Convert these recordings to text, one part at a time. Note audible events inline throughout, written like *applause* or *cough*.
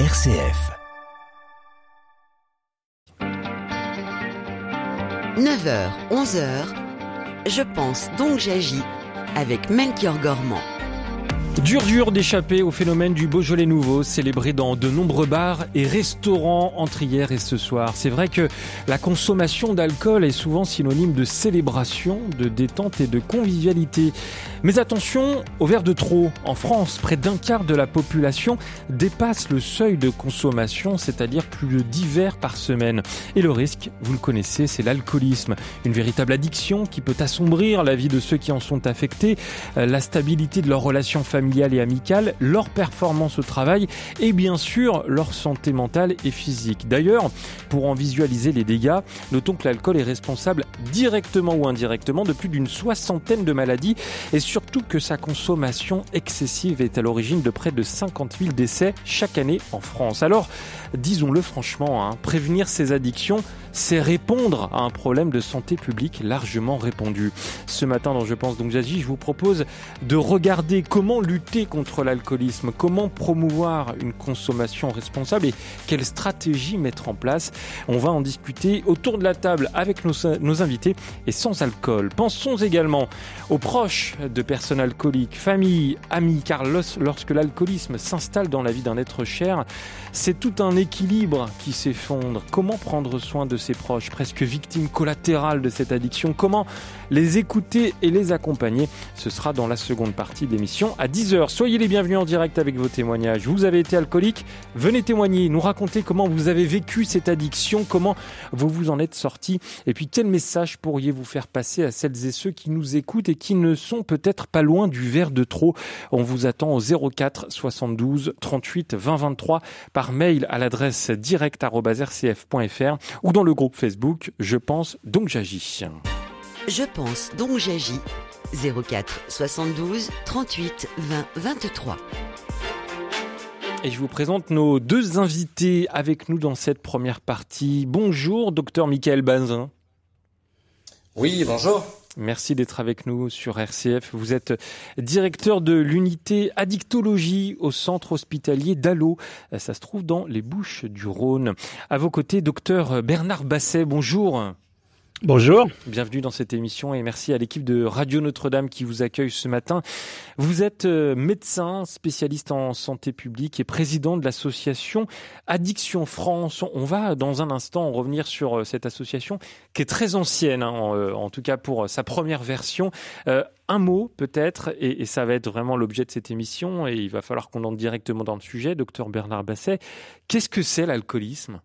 RCF. 9h, 11h, je pense donc j'agis avec Melchior Gormand. Dur dur d'échapper au phénomène du Beaujolais nouveau, célébré dans de nombreux bars et restaurants entre hier et ce soir. C'est vrai que la consommation d'alcool est souvent synonyme de célébration, de détente et de convivialité. Mais attention au verre de trop. En France, près d'un quart de la population dépasse le seuil de consommation, c'est-à-dire plus de 10 verres par semaine. Et le risque, vous le connaissez, c'est l'alcoolisme. Une véritable addiction qui peut assombrir la vie de ceux qui en sont affectés, euh, la stabilité de leurs relations familiales et amicale, leur performance au travail et bien sûr leur santé mentale et physique. D'ailleurs, pour en visualiser les dégâts, notons que l'alcool est responsable directement ou indirectement de plus d'une soixantaine de maladies et surtout que sa consommation excessive est à l'origine de près de 50 000 décès chaque année en France. Alors, disons-le franchement, hein, prévenir ces addictions, c'est répondre à un problème de santé publique largement répandu. Ce matin dans Je pense donc j'agis, je vous propose de regarder comment lutter contre l'alcoolisme, comment promouvoir une consommation responsable et quelles stratégies mettre en place? On va en discuter autour de la table avec nos, invités et sans alcool. Pensons également aux proches de personnes alcooliques, familles, amis, car lorsque l'alcoolisme s'installe dans la vie d'un être cher, c'est tout un équilibre qui s'effondre. Comment prendre soin de ses proches, presque victimes collatérales de cette addiction? Comment les écouter et les accompagner? Ce sera dans la seconde partie de l'émission à 10h. Soyez les bienvenus en direct avec vos témoignages. Vous avez été alcoolique Venez témoigner, nous raconter comment vous avez vécu cette addiction, comment vous vous en êtes sorti et puis quel message pourriez-vous faire passer à celles et ceux qui nous écoutent et qui ne sont peut-être pas loin du verre de trop? On vous attend au 04 72 38 20 23 par mail à l'adresse direct.rcf.fr ou dans le groupe Facebook Je pense donc j'agis. Je pense donc j'agis 04 72 38 20 23. Et je vous présente nos deux invités avec nous dans cette première partie. Bonjour, docteur Michael Bazin. Oui, bonjour. Merci d'être avec nous sur RCF. Vous êtes directeur de l'unité addictologie au centre hospitalier d'Allo. Ça se trouve dans les Bouches du Rhône. À vos côtés, docteur Bernard Basset. Bonjour. Bonjour. Bienvenue dans cette émission et merci à l'équipe de Radio Notre-Dame qui vous accueille ce matin. Vous êtes euh, médecin, spécialiste en santé publique et président de l'association Addiction France. On va dans un instant revenir sur euh, cette association qui est très ancienne, hein, euh, en, tout cas pour sa première version. un mot peut-être, et, et, ça va être vraiment l'objet de cette émission, et il va falloir qu'on entre directement dans le sujet, docteur Bernard Basset. Qu'est-ce que c'est l'alcoolisme?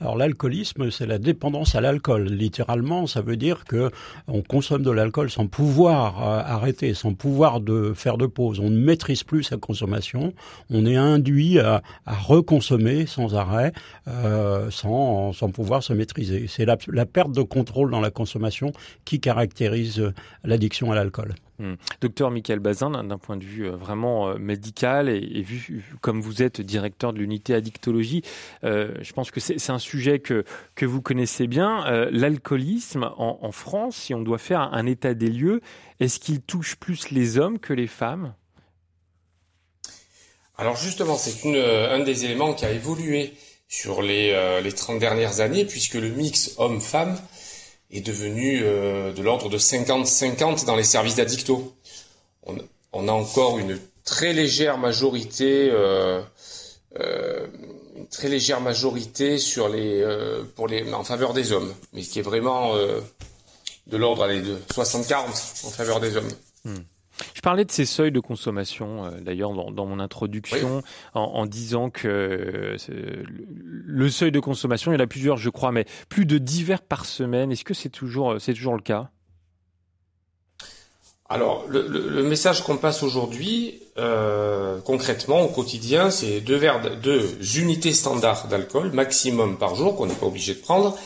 Alors l'alcoolisme, c'est la dépendance à l'alcool. Littéralement, ça veut dire que on consomme de l'alcool sans pouvoir euh, arrêter, sans pouvoir de faire de pause. On ne maîtrise plus sa consommation. On est induit à, à reconsommer sans arrêt, euh, sans, sans pouvoir se maîtriser. C'est la, la perte de contrôle dans la consommation qui caractérise l'addiction à l'alcool. Hmm. Docteur Michael Bazin, d'un point de vue euh, vraiment euh, médical et, vu comme vous êtes directeur de l'unité addictologie, euh, je pense que c'est un sujet que, que vous connaissez bien. L'alcoolisme en, France, si on doit faire un état des lieux, est-ce qu'il touche plus les hommes que les femmes? Alors justement, c'est un des éléments qui a évolué sur les, les 30 dernières années, puisque le mix homme-femme est devenu euh, de l'ordre de 50-50 dans les services d'addicto. On, a encore une très légère majorité, euh, euh, une très légère majorité sur les, pour en faveur des hommes, mais qui est vraiment de l'ordre de 60-40 en faveur des hommes. Hmm. Je parlais de ces seuils de consommation, euh, d'ailleurs, dans, mon introduction, en, disant que euh, le seuil de consommation, il y en a plusieurs, je crois, mais plus de 10 verres par semaine. Est-ce que c'est toujours, c'est toujours le cas? Alors, le, message qu'on passe aujourd'hui, euh, concrètement, au quotidien, c'est deux verres, deux unités standards d'alcool maximum par jour qu'on n'est pas obligé de prendre,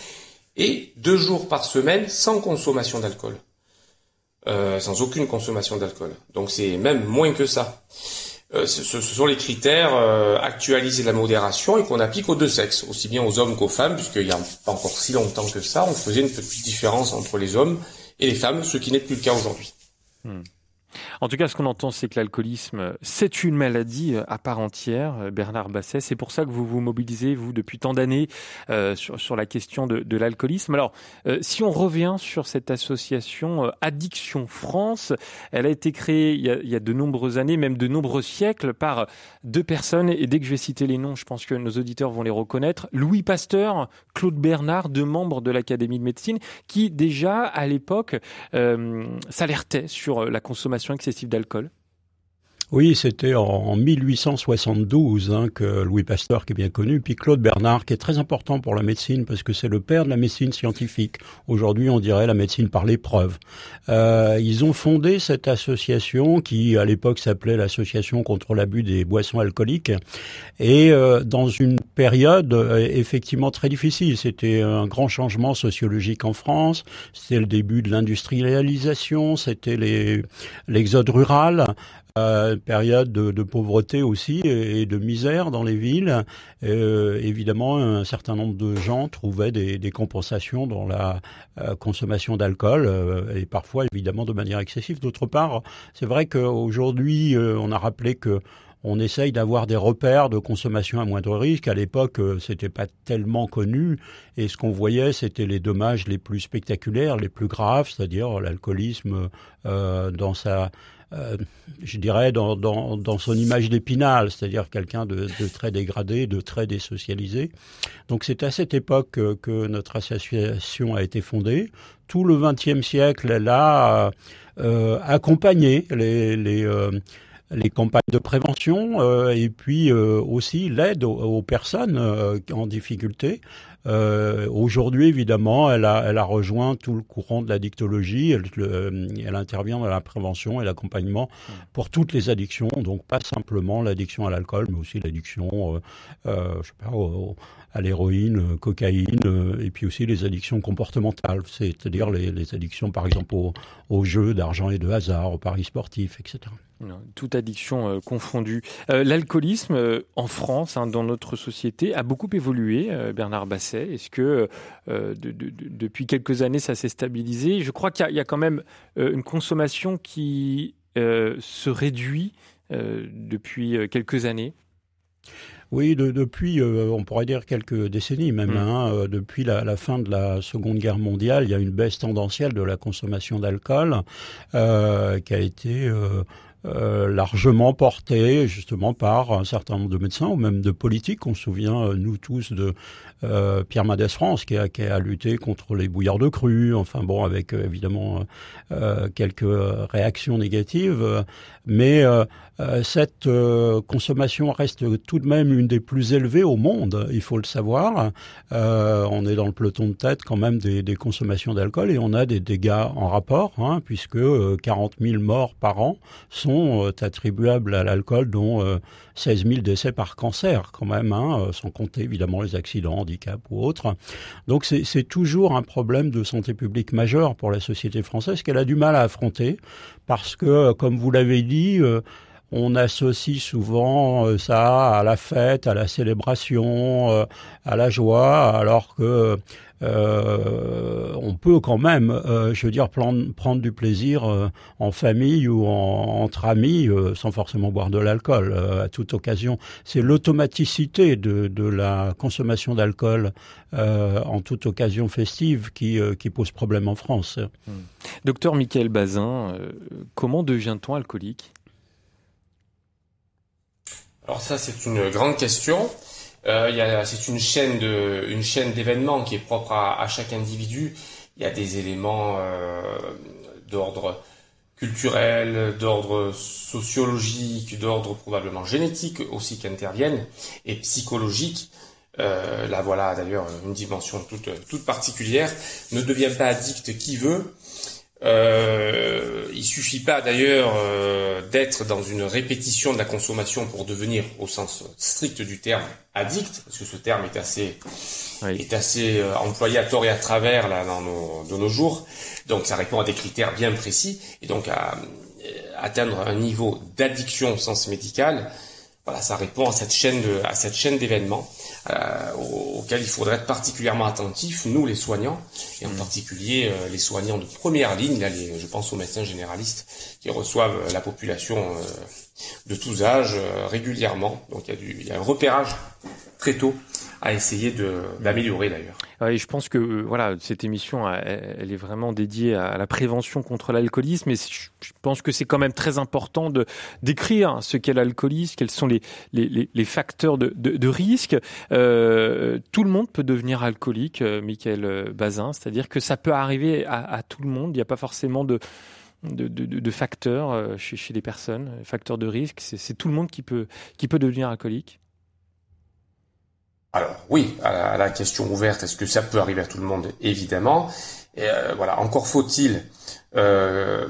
et deux jours par semaine sans consommation d'alcool. Euh, sans aucune consommation d'alcool. Donc c'est même moins que ça. Euh, ce, ce, sont les critères euh, actualisés de la modération et qu'on applique aux deux sexes, aussi bien aux hommes qu'aux femmes, puisqu'il n'y a pas encore si longtemps que ça, on faisait une petite différence entre les hommes et les femmes, ce qui n'est plus le cas aujourd'hui. Hmm. En tout cas, ce qu'on entend, c'est que l'alcoolisme, c'est une maladie euh, à part entière. Euh, Bernard Basset, c'est pour ça que vous vous mobilisez, vous, depuis tant d'années, euh, sur, sur, la question de, de l'alcoolisme. Alors, si on revient sur cette association Addiction France, elle a été créée il y a, il y a, de nombreuses années, même de nombreux siècles, par deux personnes. Et dès que je vais citer les noms, je pense que nos auditeurs vont les reconnaître. Louis Pasteur, Claude Bernard, deux membres de l'Académie de médecine, qui déjà, à l'époque, euh, s'alertaient sur la consommation excessive d'alcool oui, c'était en 1872 hein, que Louis Pasteur, qui est bien connu, puis Claude Bernard, qui est très important pour la médecine parce que c'est le père de la médecine scientifique. Aujourd'hui, on dirait la médecine par l'épreuve. Euh, ils ont fondé cette association qui, à l'époque, s'appelait l'Association contre l'abus des boissons alcooliques, et euh, dans une période euh, effectivement très difficile. C'était un grand changement sociologique en France. C'était le début de l'industrialisation. C'était l'exode rural. Euh, période de, pauvreté aussi et, de misère dans les villes. Euh, évidemment, un certain nombre de gens trouvaient des, des compensations dans la euh, consommation d'alcool euh, et parfois évidemment de manière excessive. D'autre part, c'est vrai qu'aujourd'hui, on a rappelé que on essaye d'avoir des repères de consommation à moindre risque. À l'époque, c'était pas tellement connu, et ce qu'on voyait, c'était les dommages les plus spectaculaires, les plus graves, c'est-à-dire l'alcoolisme euh, dans sa euh, je dirais, dans, son image d'épinal, c'est-à-dire quelqu'un de, très dégradé, de très désocialisé. Donc c'est à cette époque que, que, notre association a été fondée. Tout le XXe siècle, elle a euh, accompagné les, les, euh, les campagnes de prévention euh, et puis euh, aussi l'aide aux, personnes en difficulté. Euh, Aujourd'hui, évidemment, elle a, elle a rejoint tout le courant de l'addictologie. Elle, elle intervient dans la prévention et l'accompagnement pour toutes les addictions, donc pas simplement l'addiction à l'alcool, mais aussi l'addiction, euh, euh, je sais pas, au, à l'héroïne, euh, cocaïne, euh, et puis aussi les addictions comportementales, c'est-à-dire les, les, addictions, par exemple, aux, aux jeux d'argent et de hasard, aux paris sportifs, etc. toute addiction euh, confondue. Euh, L'alcoolisme euh, en France, hein, dans notre société, a beaucoup évolué. Bernard Basset, est-ce que de, de, de, depuis quelques années ça s'est stabilisé? Je crois qu'il y, y, a quand même une consommation qui se réduit depuis quelques années. Oui, de, depuis, euh, on pourrait dire quelques décennies même, mmh. hein, euh, depuis la, la, fin de la Seconde Guerre mondiale, il y a une baisse tendancielle de la consommation d'alcool euh, qui a été euh, euh, largement portée justement par un certain nombre de médecins ou même de politiques. On se souvient, nous tous, de euh, Pierre Madès France qui a, qui a, lutté contre les bouillards de crue, enfin bon, avec évidemment quelques réactions négatives. Mais cette consommation reste tout de même une des plus élevées au monde, il faut le savoir. on est dans le peloton de tête quand même des, des consommations d'alcool et on a des dégâts en rapport, hein, puisque 40 000 morts par an sont euh, attribuables à l'alcool, dont 16 euh, 000 décès par cancer quand même, hein, euh, sans compter évidemment les accidents, handicaps ou autres. Donc c'est toujours un problème de santé publique majeur pour la société française qu'elle a du mal à affronter, parce que, comme vous l'avez dit, on associe souvent ça à la fête, à la célébration, à la joie, alors que euh, on peut quand même, euh, je veux dire, prendre, prendre du plaisir euh, en famille ou en, entre amis sans forcément boire de l'alcool à toute occasion. C'est l'automaticité de, de, la consommation d'alcool en toute occasion festive qui, qui pose problème en France. Mmh. Docteur Michael Bazin, comment devient-on alcoolique? Alors ça, c'est une grande question. Euh, c'est une chaîne de, une chaîne d'événements qui est propre à, à, chaque individu. Il y a des éléments euh, d'ordre culturel, d'ordre sociologique, d'ordre probablement génétique aussi qui interviennent, et psychologique. Euh, là voilà d'ailleurs une dimension toute, toute particulière. Ne devient pas addict qui veut. Euh, il suffit pas d'ailleurs euh, d'être dans une répétition de la consommation pour devenir, au sens strict du terme, addict, parce que ce terme est assez oui. est assez euh, employé à tort et à travers là dans nos, de nos jours. Donc ça répond à des critères bien précis et donc à, à atteindre un niveau d'addiction au sens médical. voilà, ça répond à cette chaîne de, à cette chaîne d'événements euh, auxquels il faudrait être particulièrement attentif, nous les soignants, et en mmh. particulier euh, les soignants de première ligne. Là, les, je pense aux médecins généralistes qui reçoivent la population euh, de tous âges euh, régulièrement. Donc il y, a du, il y a un repérage très tôt à essayer d'améliorer d'ailleurs. Je pense que euh, voilà, cette émission, est vraiment dédiée à la prévention contre l'alcoolisme, et je pense que c'est quand même très important de d'écrire ce qu'est l'alcoolisme, quels sont les, facteurs de, risque. Euh, tout le monde peut devenir alcoolique, euh, Michael Bazin, c'est-à-dire que ça peut arriver à, tout le monde. Il n'y a pas forcément de facteurs chez, chez les personnes, facteurs de risque. C'est tout le monde qui peut, qui peut devenir alcoolique. Alors oui, à la, question ouverte, est-ce que ça peut arriver à tout le monde? Évidemment. Euh, voilà, encore faut-il euh,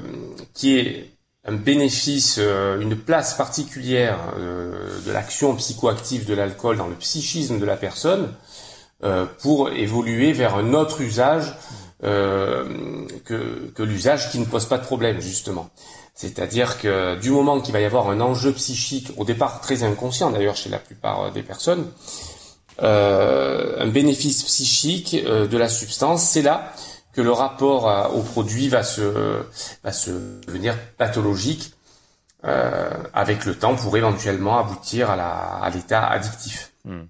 qu'il y ait un bénéfice, euh, une place particulière euh, de l'action psychoactive de l'alcool dans le psychisme de la personne pour évoluer vers un autre usage que, que l'usage qui ne pose pas de problème justement. C'est-à-dire que du moment qu'il va y avoir un enjeu psychique, au départ très inconscient d'ailleurs chez la plupart des personnes, un bénéfice psychique euh, de la substance, c'est là que le rapport au produit va se, va se devenir pathologique euh, avec le temps pour éventuellement aboutir à l'état addictif. Hmm.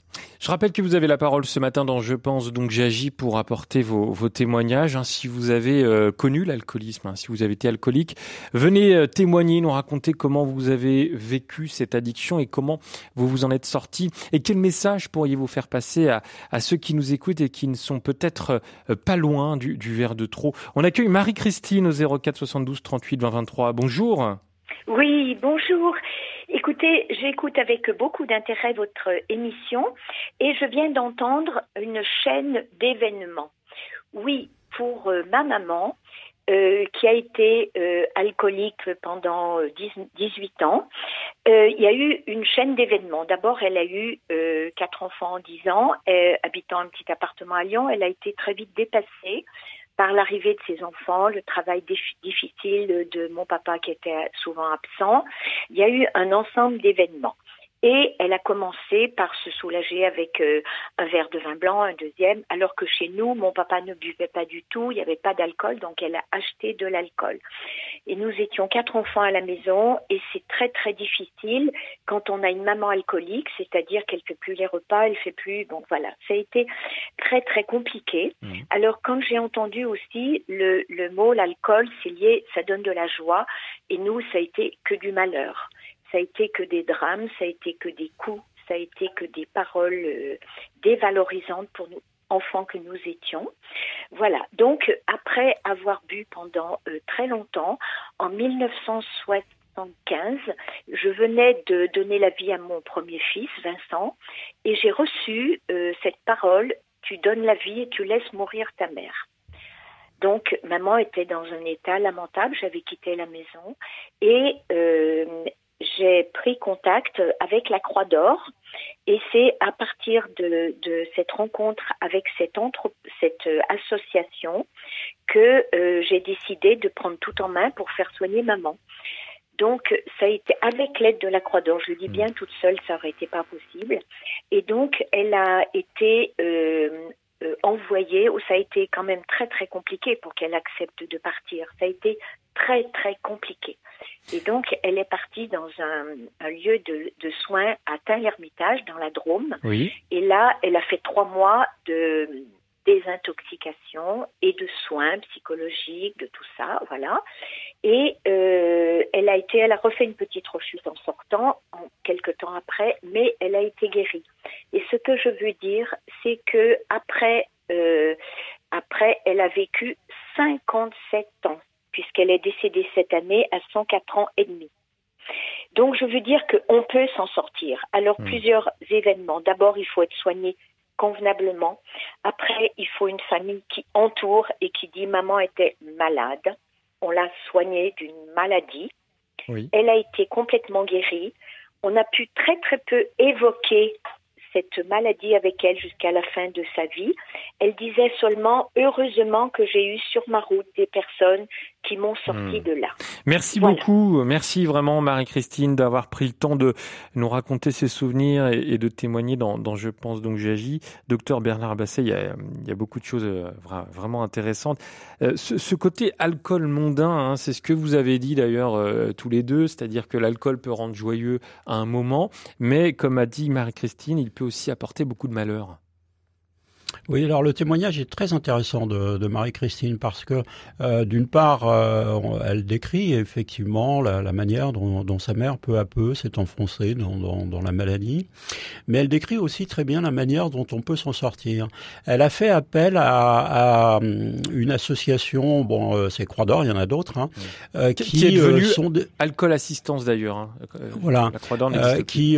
Je rappelle que vous avez la parole ce matin dans Je pense donc j'agis pour apporter vos, témoignages. Hein. Si vous avez euh, connu l'alcoolisme, hein, si vous avez été alcoolique, venez euh, témoigner, nous raconter comment vous avez vécu cette addiction et comment vous vous en êtes sorti. Et quel message pourriez-vous faire passer à, ceux qui nous écoutent et qui ne sont peut-être euh, pas loin du, du verre de trop. On accueille Marie-Christine au 04 72 38 20 23. Bonjour. Oui, bonjour. Écoutez, j'écoute avec beaucoup d'intérêt votre émission et je viens d'entendre une chaîne d'événements. Oui, pour euh, ma maman, euh, qui a été euh, alcoolique pendant 18 ans, il y a eu une chaîne d'événements. D'abord, elle a eu quatre enfants en 10 ans, habitant un petit appartement à Lyon. Elle a été très vite dépassée par l'arrivée de ses enfants, le travail difficile de mon papa qui était souvent absent, il y a eu un ensemble d'événements. Et elle a commencé par se soulager avec euh, un verre de vin blanc, un deuxième, alors que chez nous, mon papa ne buvait pas du tout, il n'y avait pas d'alcool, donc elle a acheté de l'alcool. Et nous étions quatre enfants à la maison, et c'est très très difficile quand on a une maman alcoolique, c'est-à-dire qu'elle fait plus les repas, elle fait plus, donc voilà, ça a été très très compliqué. Mmh. Alors quand j'ai entendu aussi le, le mot l'alcool, c'est lié, ça donne de la joie, et nous, ça a été que du malheur ça a été que des drames, ça a été que des coups, ça a été que des paroles euh, dévalorisantes pour nous enfants que nous étions. Voilà. Donc, après avoir bu pendant euh, très longtemps, en 1975, je venais de donner la vie à mon premier fils, Vincent, et j'ai reçu euh, cette parole Tu donnes la vie et tu laisses mourir ta mère. Donc, maman était dans un état lamentable. J'avais quitté la maison et j'ai pris contact avec la Croix d'Or et c'est à partir de, de, cette rencontre avec cette, entre, cette euh, association que euh, j'ai décidé de prendre tout en main pour faire soigner maman. Donc, ça a été avec l'aide de la Croix d'Or. Je le dis bien, toute seule, ça aurait été pas possible. Et donc, elle a été euh, euh, envoyée, où ça a été quand même très très compliqué pour qu'elle accepte de partir. Ça a été très très compliqué. Et donc, elle est partie dans un, lieu de, soins à Tain-l'Hermitage, dans la Drôme. Oui. Et là, elle a fait trois mois de désintoxication et de soins psychologiques, de tout ça, voilà. Et euh, elle a été, elle a refait une petite rechute en sortant, en, quelques temps après, mais elle a été guérie. Et ce que je veux dire, c'est que après, euh, après, elle a vécu 57 ans puisqu'elle est décédée cette année à 104 ans et demi. Donc je veux dire qu'on peut s'en sortir. Alors hmm. plusieurs événements. D'abord, il faut être soigné convenablement. Après, il faut une famille qui entoure et qui dit maman était malade. On l'a soignée d'une maladie. Elle a été complètement guérie. On a pu très très peu évoquer cette maladie avec elle jusqu'à la fin de sa vie. Elle disait seulement heureusement que j'ai eu sur ma route des personnes qui m'ont sorti hmm. de là. Merci beaucoup, merci vraiment Marie-Christine d'avoir pris le temps de nous raconter ses souvenirs et, de témoigner dans, Je pense donc j'agis. Docteur Bernard Basset, il y, a, beaucoup de choses euh, vraiment intéressantes. Euh, ce, côté alcool mondain, hein, c'est ce que vous avez dit d'ailleurs euh, tous les deux, c'est-à-dire que l'alcool peut rendre joyeux à un moment, mais comme a dit Marie-Christine, il peut aussi apporter beaucoup de malheur. Oui, alors le témoignage est très intéressant de, de Marie-Christine parce que euh, d'une part, euh, elle décrit effectivement la, la manière dont, dont, sa mère peu à peu s'est enfoncée dans, dans, dans, la maladie, mais elle décrit aussi très bien la manière dont on peut s'en sortir. Elle a fait appel à, à une association, bon, euh, c'est Croix d'Or, il y en a d'autres, hein, euh, qui, qui, est devenue sont alcool assistance d'ailleurs. Hein, voilà, qui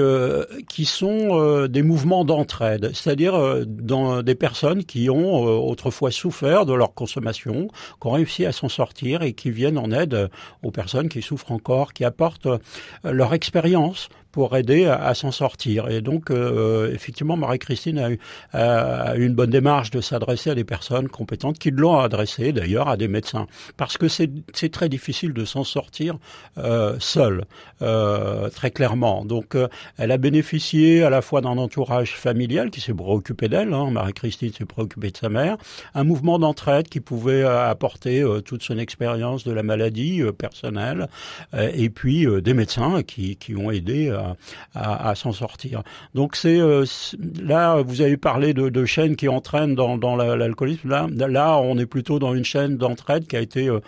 qui sont des mouvements d'entraide, c'est-à-dire dans des personnes qui ont euh, autrefois souffert de leur consommation, qui ont réussi à s'en sortir et qui viennent en aide aux personnes qui souffrent encore, qui apportent euh, leur expérience pour aider à, s'en sortir. Et donc, euh, effectivement, Marie-Christine a eu, a une bonne démarche de s'adresser à des personnes compétentes qui l'ont adressé d'ailleurs à des médecins. Parce que c'est très difficile de s'en sortir euh, seul, euh, très clairement. Donc, euh, elle a bénéficié à la fois d'un entourage familial qui s'est préoccupé d'elle, hein, Marie-Christine s'est préoccupée de sa mère, un mouvement d'entraide qui pouvait euh, apporter toute son expérience de la maladie personnelle, et puis des médecins qui, qui ont aidé à à, s'en sortir. Donc c'est euh, là, vous avez parlé de, de chaînes qui entraînent dans, dans l'alcoolisme. Là, là, on est plutôt dans une chaîne d'entraide qui a été euh,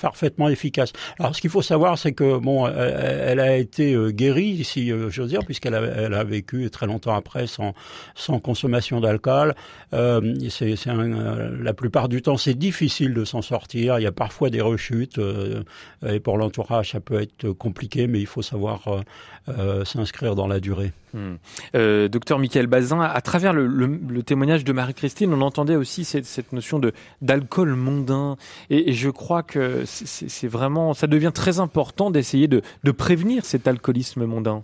parfaitement efficace. Alors, ce qu'il faut savoir, c'est que bon, elle, a été euh, guérie, si j'ose dire, puisqu'elle a, elle a vécu très longtemps après sans, sans consommation d'alcool. Euh, c'est, la plupart du temps, c'est difficile de s'en sortir. Il y a parfois des rechutes, et pour l'entourage, ça peut être compliqué, mais il faut savoir euh, s'inscrire dans la durée. Hmm. Euh, docteur Michael Bazin, à travers le, témoignage de Marie-Christine, on entendait aussi cette, notion de d'alcool mondain, et, je crois que c'est vraiment, ça devient très important d'essayer de, prévenir cet alcoolisme mondain.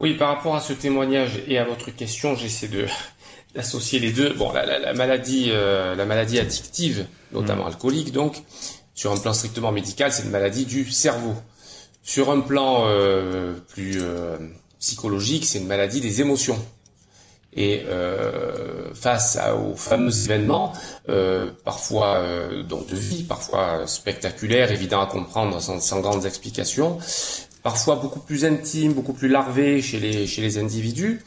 Oui, par rapport à ce témoignage et à votre question, j'essaie de *laughs* d'associer les deux. Bon, la, maladie, euh, la maladie addictive, notamment hmm. alcoolique, donc sur un plan strictement médical, c'est une maladie du cerveau. Sur un plan euh, plus euh, psychologique, c'est une maladie des émotions. Et euh, face aux fameux événements, parfois donc de vie, parfois spectaculaires, évidents à comprendre sans, sans, grandes explications, parfois beaucoup plus intimes, beaucoup plus larvés chez les, individus,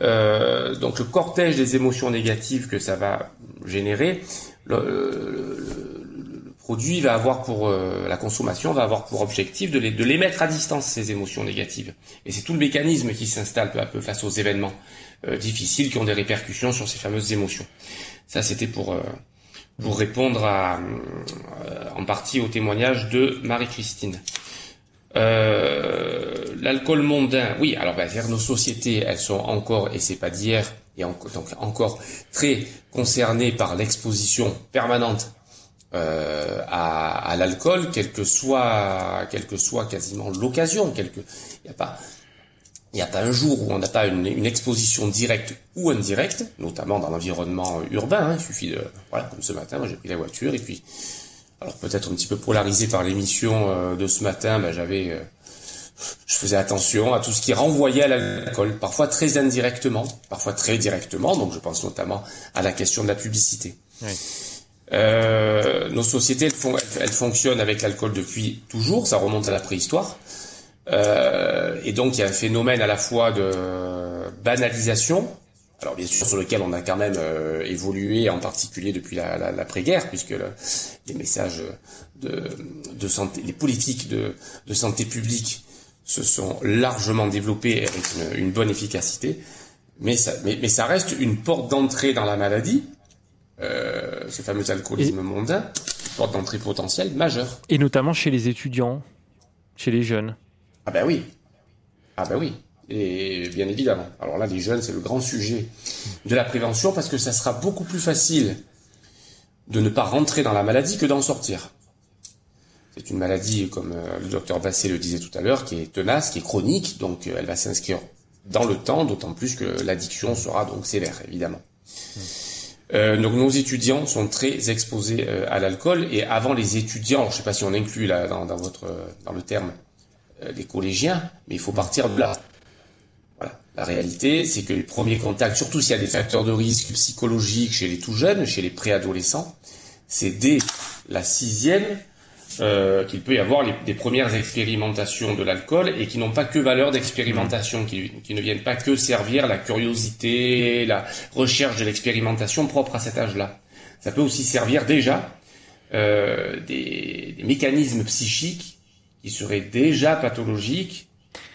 donc le cortège des émotions négatives que ça va générer, produit va avoir pour euh, la consommation va avoir pour objectif de les, de les mettre à distance ces émotions négatives. Et c'est tout le mécanisme qui s'installe peu à peu face aux événements euh, difficiles qui ont des répercussions sur ces fameuses émotions. Ça c'était pour euh, pour répondre à, en partie au témoignage de Marie-Christine. L'alcool mondain, oui. Alors ben, nos sociétés, elles sont encore et c'est pas d'hier et donc encore très concernées par l'exposition permanente euh, à, l'alcool, quelle que soit, quelle que soit quasiment l'occasion. Il n'y a pas, un jour où on n'a pas une, exposition directe ou indirecte, notamment dans l'environnement urbain. Hein, il suffit de, voilà, comme ce matin, j'ai pris la voiture et puis, alors peut-être un petit peu polarisé par l'émission euh, de ce matin, ben, j'avais, euh, je faisais attention à tout ce qui renvoyait à l'alcool, parfois très indirectement, parfois très directement. Donc je pense notamment à la question de la publicité. Oui. Euh, nos sociétés, elles, fonctionnent avec l'alcool depuis toujours, ça remonte à la préhistoire. Euh, et donc il y a un phénomène à la fois de banalisation, alors bien sûr sur lequel on a quand même euh, évolué, en particulier depuis l'après-guerre, puisque les messages de, santé, les politiques de, santé publique se sont largement développés avec une, bonne efficacité, mais ça reste une porte d'entrée dans la maladie euh, ce fameux alcoolisme mondain, porte d'entrée potentielle majeure. Et notamment chez les étudiants, chez les jeunes. Ah ben oui. Ah ben oui. Et bien évidemment. Alors là, les jeunes, c'est le grand sujet de la prévention parce que ça sera beaucoup plus facile de ne pas rentrer dans la maladie que d'en sortir. C'est une maladie, comme euh, le docteur Basset le disait tout à l'heure, qui est tenace, qui est chronique, donc euh, elle va s'inscrire dans le temps, d'autant plus que l'addiction sera donc sévère, évidemment. Euh, donc nos étudiants sont très exposés euh, à l'alcool et avant les étudiants, je ne sais pas si on inclut là dans, dans votre dans le terme les collégiens, mais il faut partir de là. Voilà. La réalité, c'est que les premiers contacts, surtout s'il y a des facteurs de risque psychologiques chez les tout jeunes, chez les préadolescents, c'est dès la sixième euh, qu'il peut y avoir des premières expérimentations de l'alcool et qui n'ont pas que valeur d'expérimentation, qui, ne viennent pas que servir la curiosité, la recherche de l'expérimentation propre à cet âge-là. Ça peut aussi servir déjà euh, des, mécanismes psychiques qui seraient déjà pathologiques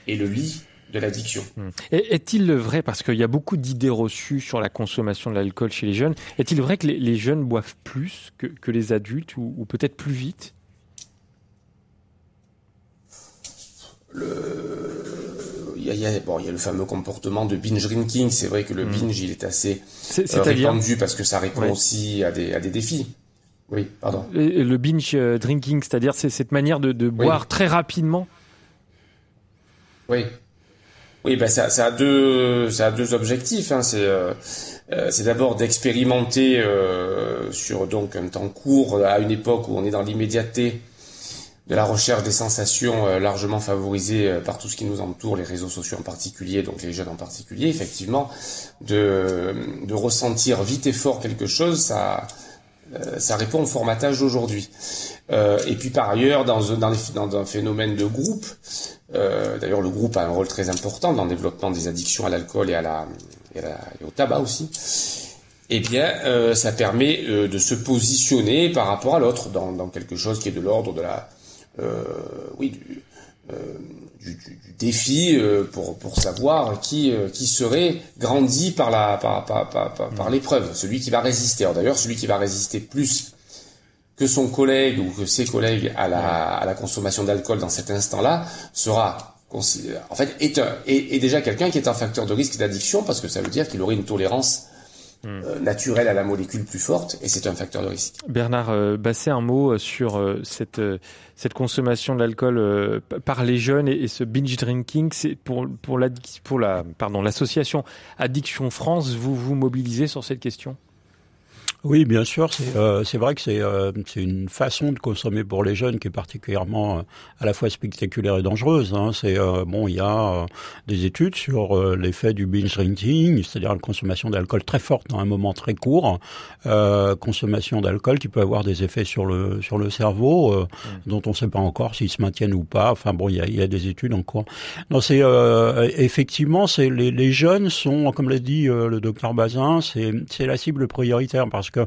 et le lit de l'addiction. Hmm. Est-il vrai, parce qu'il y a beaucoup d'idées reçues sur la consommation de l'alcool chez les jeunes, est-il vrai que les, jeunes boivent plus que, les adultes ou peut-être plus vite? Le il y, a, bon, il y a le fameux comportement de binge drinking. C'est vrai que le mm. binge, il est assez est, euh, répandu parce que ça répond ouais. aussi à des, à des défis. Oui, pardon. Le, le binge euh, drinking, c'est-à-dire c'est cette manière de, de boire oui. très rapidement? Oui. Oui, ben ça, ça a deux, ça a deux objectifs. Hein. C'est, euh, c'est d'abord d'expérimenter euh, sur donc un temps court, à une époque où on est dans l'immédiateté, de la recherche des sensations euh, largement favorisées euh, par tout ce qui nous entoure, les réseaux sociaux en particulier, donc les jeunes en particulier, effectivement, de, de ressentir vite et fort quelque chose, ça, euh, ça répond au formatage d'aujourd'hui. Euh, et puis par ailleurs, dans, dans, un phénomène de groupe, euh, d'ailleurs le groupe a un rôle très important dans le développement des addictions à l'alcool et, à la, et, à la, et au tabac aussi, eh bien, euh, ça permet de se positionner par rapport à l'autre dans, dans, quelque chose qui est de l'ordre de la, oui, du, euh, du, du, du, défi euh, pour, pour savoir qui, qui serait grandi par la par, par, par, par l'épreuve, celui qui va résister. D'ailleurs, celui qui va résister plus que son collègue ou que ses collègues à la, à la consommation d'alcool dans cet instant-là sera en fait est, un, est, est déjà quelqu'un qui est un facteur de risque d'addiction parce que ça veut dire qu'il aurait une tolérance euh, naturelle à la molécule plus forte et c'est un facteur de risque. Bernard euh, Basset, un mot sur euh, cette, euh, cette consommation de l'alcool par les jeunes et, et, ce binge drinking. C'est pour, pour, la, pour la, pardon, l'association Addiction France, vous vous mobilisez sur cette question? Oui, bien sûr. C'est euh, vrai que c'est euh, une façon de consommer pour les jeunes qui est particulièrement euh, à la fois spectaculaire et dangereuse. Hein. C'est euh, bon, il y a euh, des études sur euh, l'effet du binge drinking, c'est-à-dire la consommation d'alcool très forte dans un moment très court, consommation d'alcool qui peut avoir des effets sur le sur le cerveau mmh. dont on ne sait pas encore s'ils se maintiennent ou pas. Enfin bon, il y a, y a des études en cours. Non, c'est effectivement, c'est les, les, jeunes sont, comme l'a dit le docteur Bazin, c'est la cible prioritaire parce que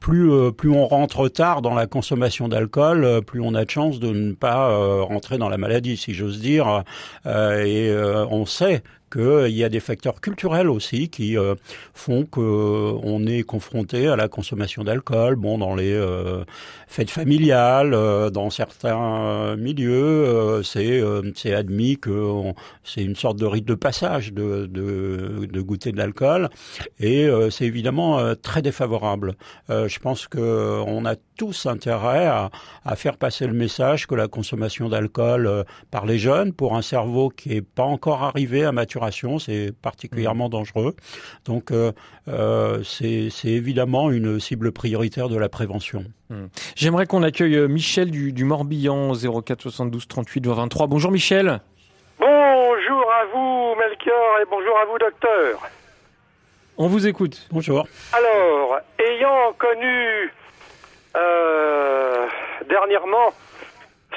plus euh, plus on rentre tard dans la consommation d'alcool, euh, plus on a de chances de ne pas euh, rentrer dans la maladie, si j'ose dire. et on sait qu'il y a des facteurs culturels aussi qui euh, font qu'on est confronté à la consommation d'alcool. Bon, dans les euh, fêtes familiales, euh, dans certains milieux, c'est c'est admis que c'est une sorte de rite de passage de, de, goûter de l'alcool, et c'est évidemment très défavorable. je pense que on a tous intérêt à, à, faire passer le message que la consommation d'alcool par les jeunes, pour un cerveau qui n'est pas encore arrivé à maturité c'est particulièrement mmh. dangereux. Donc euh, euh, c'est évidemment une cible prioritaire de la prévention. Mmh. J'aimerais qu'on accueille euh, Michel du, du Morbihan 04 72 38 23. Bonjour Michel. Bonjour à vous Melchior et bonjour à vous docteur. On vous écoute. Bonjour. Alors, ayant connu euh, dernièrement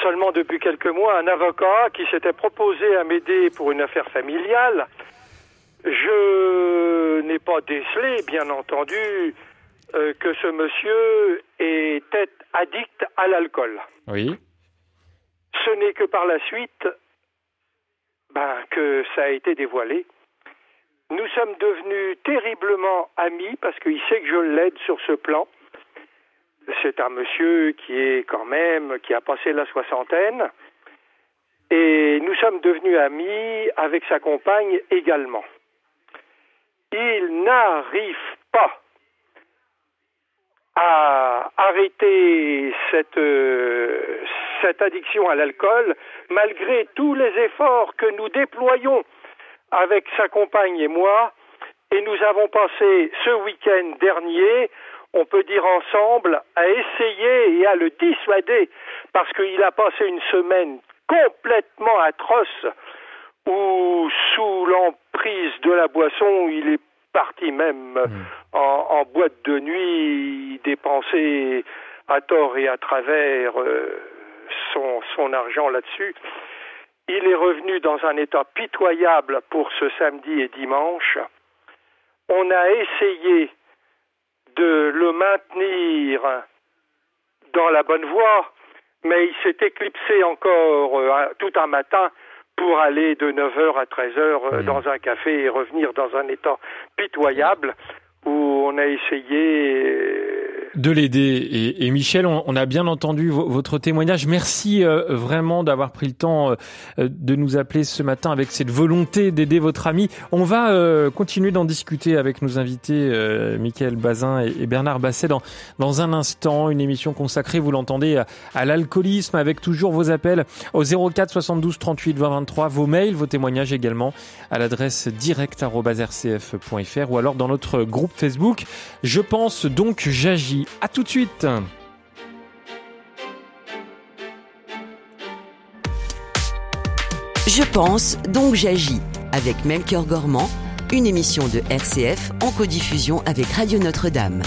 seulement depuis quelques mois un avocat qui s'était proposé à m'aider pour une affaire familiale. Je n'ai pas décelé, bien entendu, euh, que ce monsieur était addict à l'alcool. Oui. Ce n'est que par la suite ben, que ça a été dévoilé. Nous sommes devenus terriblement amis parce qu'il sait que je l'aide sur ce plan c'est un monsieur qui est quand même, qui a passé la soixantaine, et nous sommes devenus amis avec sa compagne également. Il n'arrive pas à arrêter cette, euh, cette addiction à l'alcool, malgré tous les efforts que nous déployons avec sa compagne et moi, Et nous avons passé ce week-end dernier, on peut dire ensemble, à essayer et à le dissuader, parce qu'il a passé une semaine complètement atroce, où sous l'emprise de la boisson, il est parti même mmh. en, boîte de nuit, dépenser à tort et à travers euh, son, son argent là-dessus. Il est revenu dans un état pitoyable pour ce samedi et dimanche. On a essayé de le maintenir dans la bonne voie, mais il s'est éclipsé encore euh, tout un matin pour aller de 9h à 13h euh, dans un café et revenir dans un état pitoyable où on a essayé de l'aider. Et, Michel, on, a bien entendu votre témoignage. Merci euh, vraiment d'avoir pris le temps euh, de nous appeler ce matin avec cette volonté d'aider votre ami. On va continuer d'en discuter avec nos invités, Michael Bazin et, Bernard Basset, dans, dans un instant. Une émission consacrée, vous l'entendez, à, l'alcoolisme, avec toujours vos appels au 04 72 38 20 23, vos mails, vos témoignages également à l'adresse direct.rcf.fr ou alors dans notre groupe Facebook. Je pense donc j'agis. À tout de suite. Je pense donc j'agis avec Melchior Gormand, une émission de RCF en codiffusion avec Radio Notre-Dame.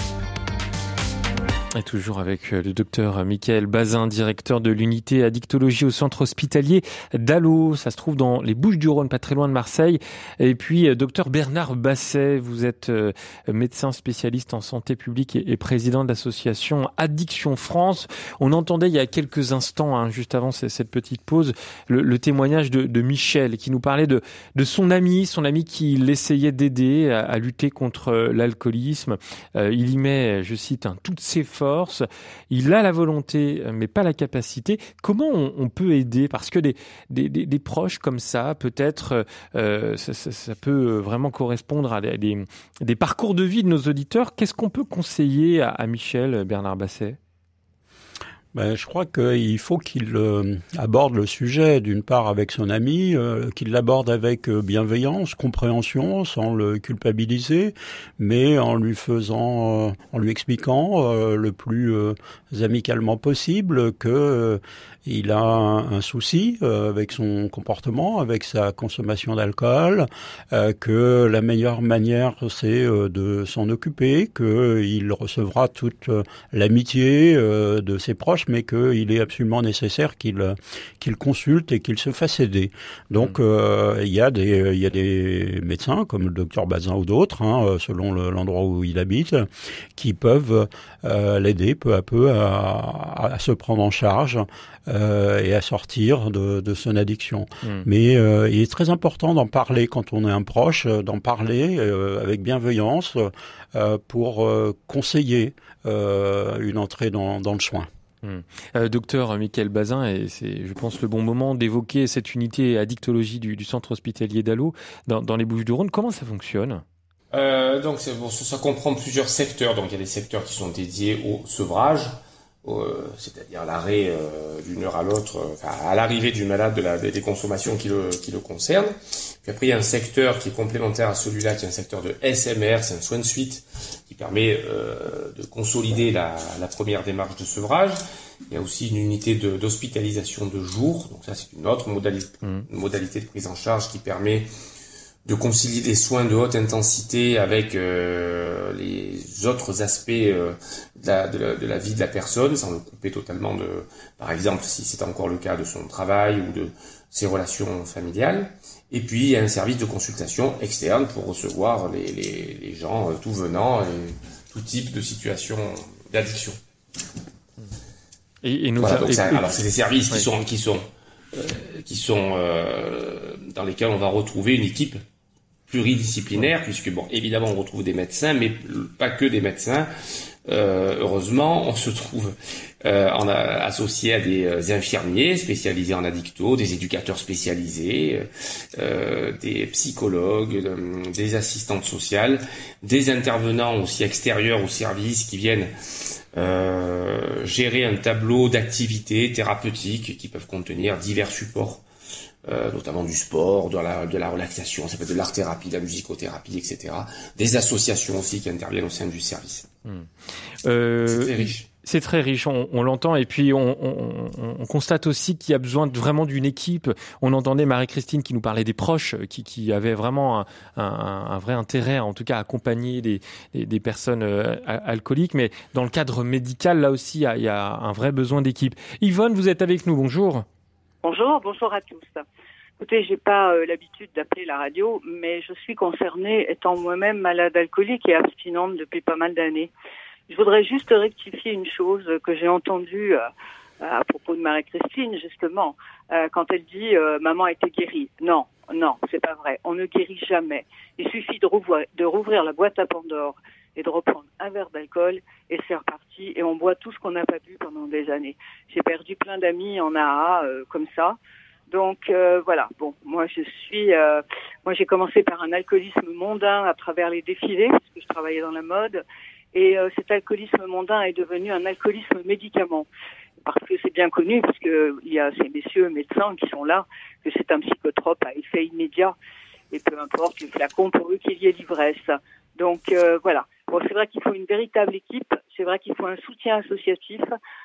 Et toujours avec euh, le docteur Michael Bazin, directeur de l'unité addictologie au centre hospitalier d'Allo. Ça se trouve dans les Bouches du Rhône, pas très loin de Marseille. Et puis, euh, docteur Bernard Basset, vous êtes euh, médecin spécialiste en santé publique et président de l'association Addiction France. On entendait il y a quelques instants, hein, juste avant cette petite pause, le, témoignage de, Michel qui nous parlait de, son ami, son ami qui l'essayait d'aider à, lutter contre l'alcoolisme. il y met, je cite, toutes ses il a la volonté, mais pas la capacité. Comment on, peut aider? Parce que des, des, proches comme ça, peut-être, euh, ça, peut vraiment correspondre à des, parcours de vie de nos auditeurs. Qu'est-ce qu'on peut conseiller à Michel Bernard Basset ben, je crois qu'il faut qu'il euh, aborde le sujet d'une part avec son ami, euh, qu'il l'aborde avec euh, bienveillance, compréhension, sans le culpabiliser, mais en lui faisant, en lui expliquant le plus amicalement possible que il a un, souci euh, avec son comportement, avec sa consommation d'alcool, euh, que la meilleure manière c'est euh, de s'en occuper, qu'il recevra toute l'amitié de ses proches, mais qu'il est absolument nécessaire qu'il qu'il consulte et qu'il se fasse aider. Donc mmh. il y a des il y a des médecins comme le docteur Bazin ou d'autres, hein, selon l'endroit où il habite, qui peuvent l'aider peu à peu à, à, se prendre en charge euh, et à sortir de, de son addiction. Hmm. Mais euh, il est très important d'en parler quand on est un proche, euh, d'en parler avec bienveillance pour conseiller une entrée dans, dans le soin. Hmm. docteur Michael Bazin, et c'est, je pense, le bon moment d'évoquer cette unité addictologie du, du centre hospitalier d'Allo dans, dans, les Bouches-du-Rhône. Comment ça fonctionne? Euh, donc bon, ça comprend plusieurs secteurs. Donc il y a des secteurs qui sont dédiés au sevrage, c'est-à-dire l'arrêt euh, d'une heure à l'autre, euh, enfin, à l'arrivée du malade de la, des consommations qui le, qui le concernent. Puis après, il y a un secteur qui est complémentaire à celui-là, qui est un secteur de SMR, c'est un soin de suite qui permet de consolider la, la, première démarche de sevrage. Il y a aussi une unité d'hospitalisation de, jour, donc ça c'est une autre modalité, mmh. modalité de prise en charge qui permet de concilier des soins de haute intensité avec euh, les autres aspects euh, de, la, de, la, vie de la personne, sans le couper totalement de, par exemple, si c'est encore le cas de son travail ou de ses relations familiales. Et puis, il y a un service de consultation externe pour recevoir les, les, les gens euh, tout venant et tout type de situation d'addiction. Et, et nous voilà, donc alors, c'est des services qui sont, qui sont, qui sont dans lesquels on va retrouver une équipe pluridisciplinaire, puisque bon, évidemment, on retrouve des médecins, mais pas que des médecins. Euh, heureusement, on se trouve euh, associé à des euh, infirmiers spécialisés en addicto, des éducateurs spécialisés, euh, des psychologues, des assistantes sociales, des intervenants aussi extérieurs au service qui viennent gérer un tableau d'activités thérapeutiques qui peuvent contenir divers supports euh, notamment du sport, de la, de la relaxation, ça peut être de l'art-thérapie, de la musicothérapie, etc. Des associations aussi qui interviennent au sein du service. Hmm. Euh, c'est très riche. C'est très riche, on, l'entend, et puis on, constate aussi qu'il y a besoin de, vraiment d'une équipe. On entendait Marie-Christine qui nous parlait des proches, qui, qui avaient vraiment un, vrai intérêt, en tout cas, à accompagner des, des, personnes euh, alcooliques. Mais dans le cadre médical, là aussi, il y a, il y a un vrai besoin d'équipe. Yvonne, vous êtes avec nous, bonjour. Bonjour, bonjour à tous. Écoutez, j'ai pas euh, l'habitude d'appeler la radio, mais je suis concernée étant moi-même malade alcoolique et abstinente depuis pas mal d'années. Je voudrais juste rectifier une chose que j'ai entendue euh, à propos de Marie-Christine, justement, euh, quand elle dit maman a été guérie. Non, non, c'est pas vrai. On ne guérit jamais. Il suffit de de rouvrir la boîte à Pandore et de reprendre un verre d'alcool et c'est reparti et on boit tout ce qu'on n'a pas bu pendant des années. J'ai perdu plein d'amis en AA euh, comme ça. Donc euh, voilà, bon, moi je suis, euh, moi j'ai commencé par un alcoolisme mondain à travers les défilés parce que je travaillais dans la mode et cet alcoolisme mondain est devenu un alcoolisme médicament parce que c'est bien connu parce que il y a ces messieurs médecins qui sont là que c'est un psychotrope à effet immédiat et peu importe le flacon pour eux qu'il y ait l'ivresse. Donc voilà. Bon, c'est vrai qu'il faut une véritable équipe, c'est vrai qu'il faut un soutien associatif,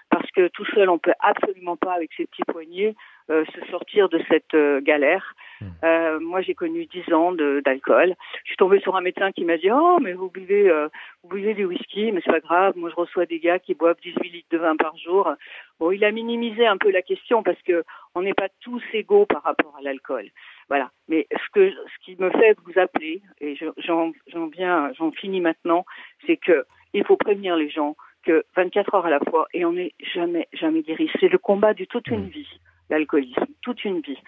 parce que tout seul, on peut absolument pas, avec ses petits poignets, euh, se sortir de cette euh, galère. Hmm. Euh, moi, j'ai connu 10 ans d'alcool. Je suis tombée sur un médecin qui m'a dit "Oh, mais vous buvez, euh, vous buvez du whisky, mais c'est pas grave. Moi, je reçois des gars qui boivent 18 litres de vin par jour." Bon, il a minimisé un peu la question parce que on n'est pas tous égaux par rapport à l'alcool. Voilà. Mais ce que, ce qui me fait vous appeler, et j'en viens, j'en finis maintenant, c'est que il faut prévenir les gens que 24 heures à la fois et on n'est jamais, jamais guéri. C'est le combat de toute une mmh. vie, l'alcoolisme, toute une vie.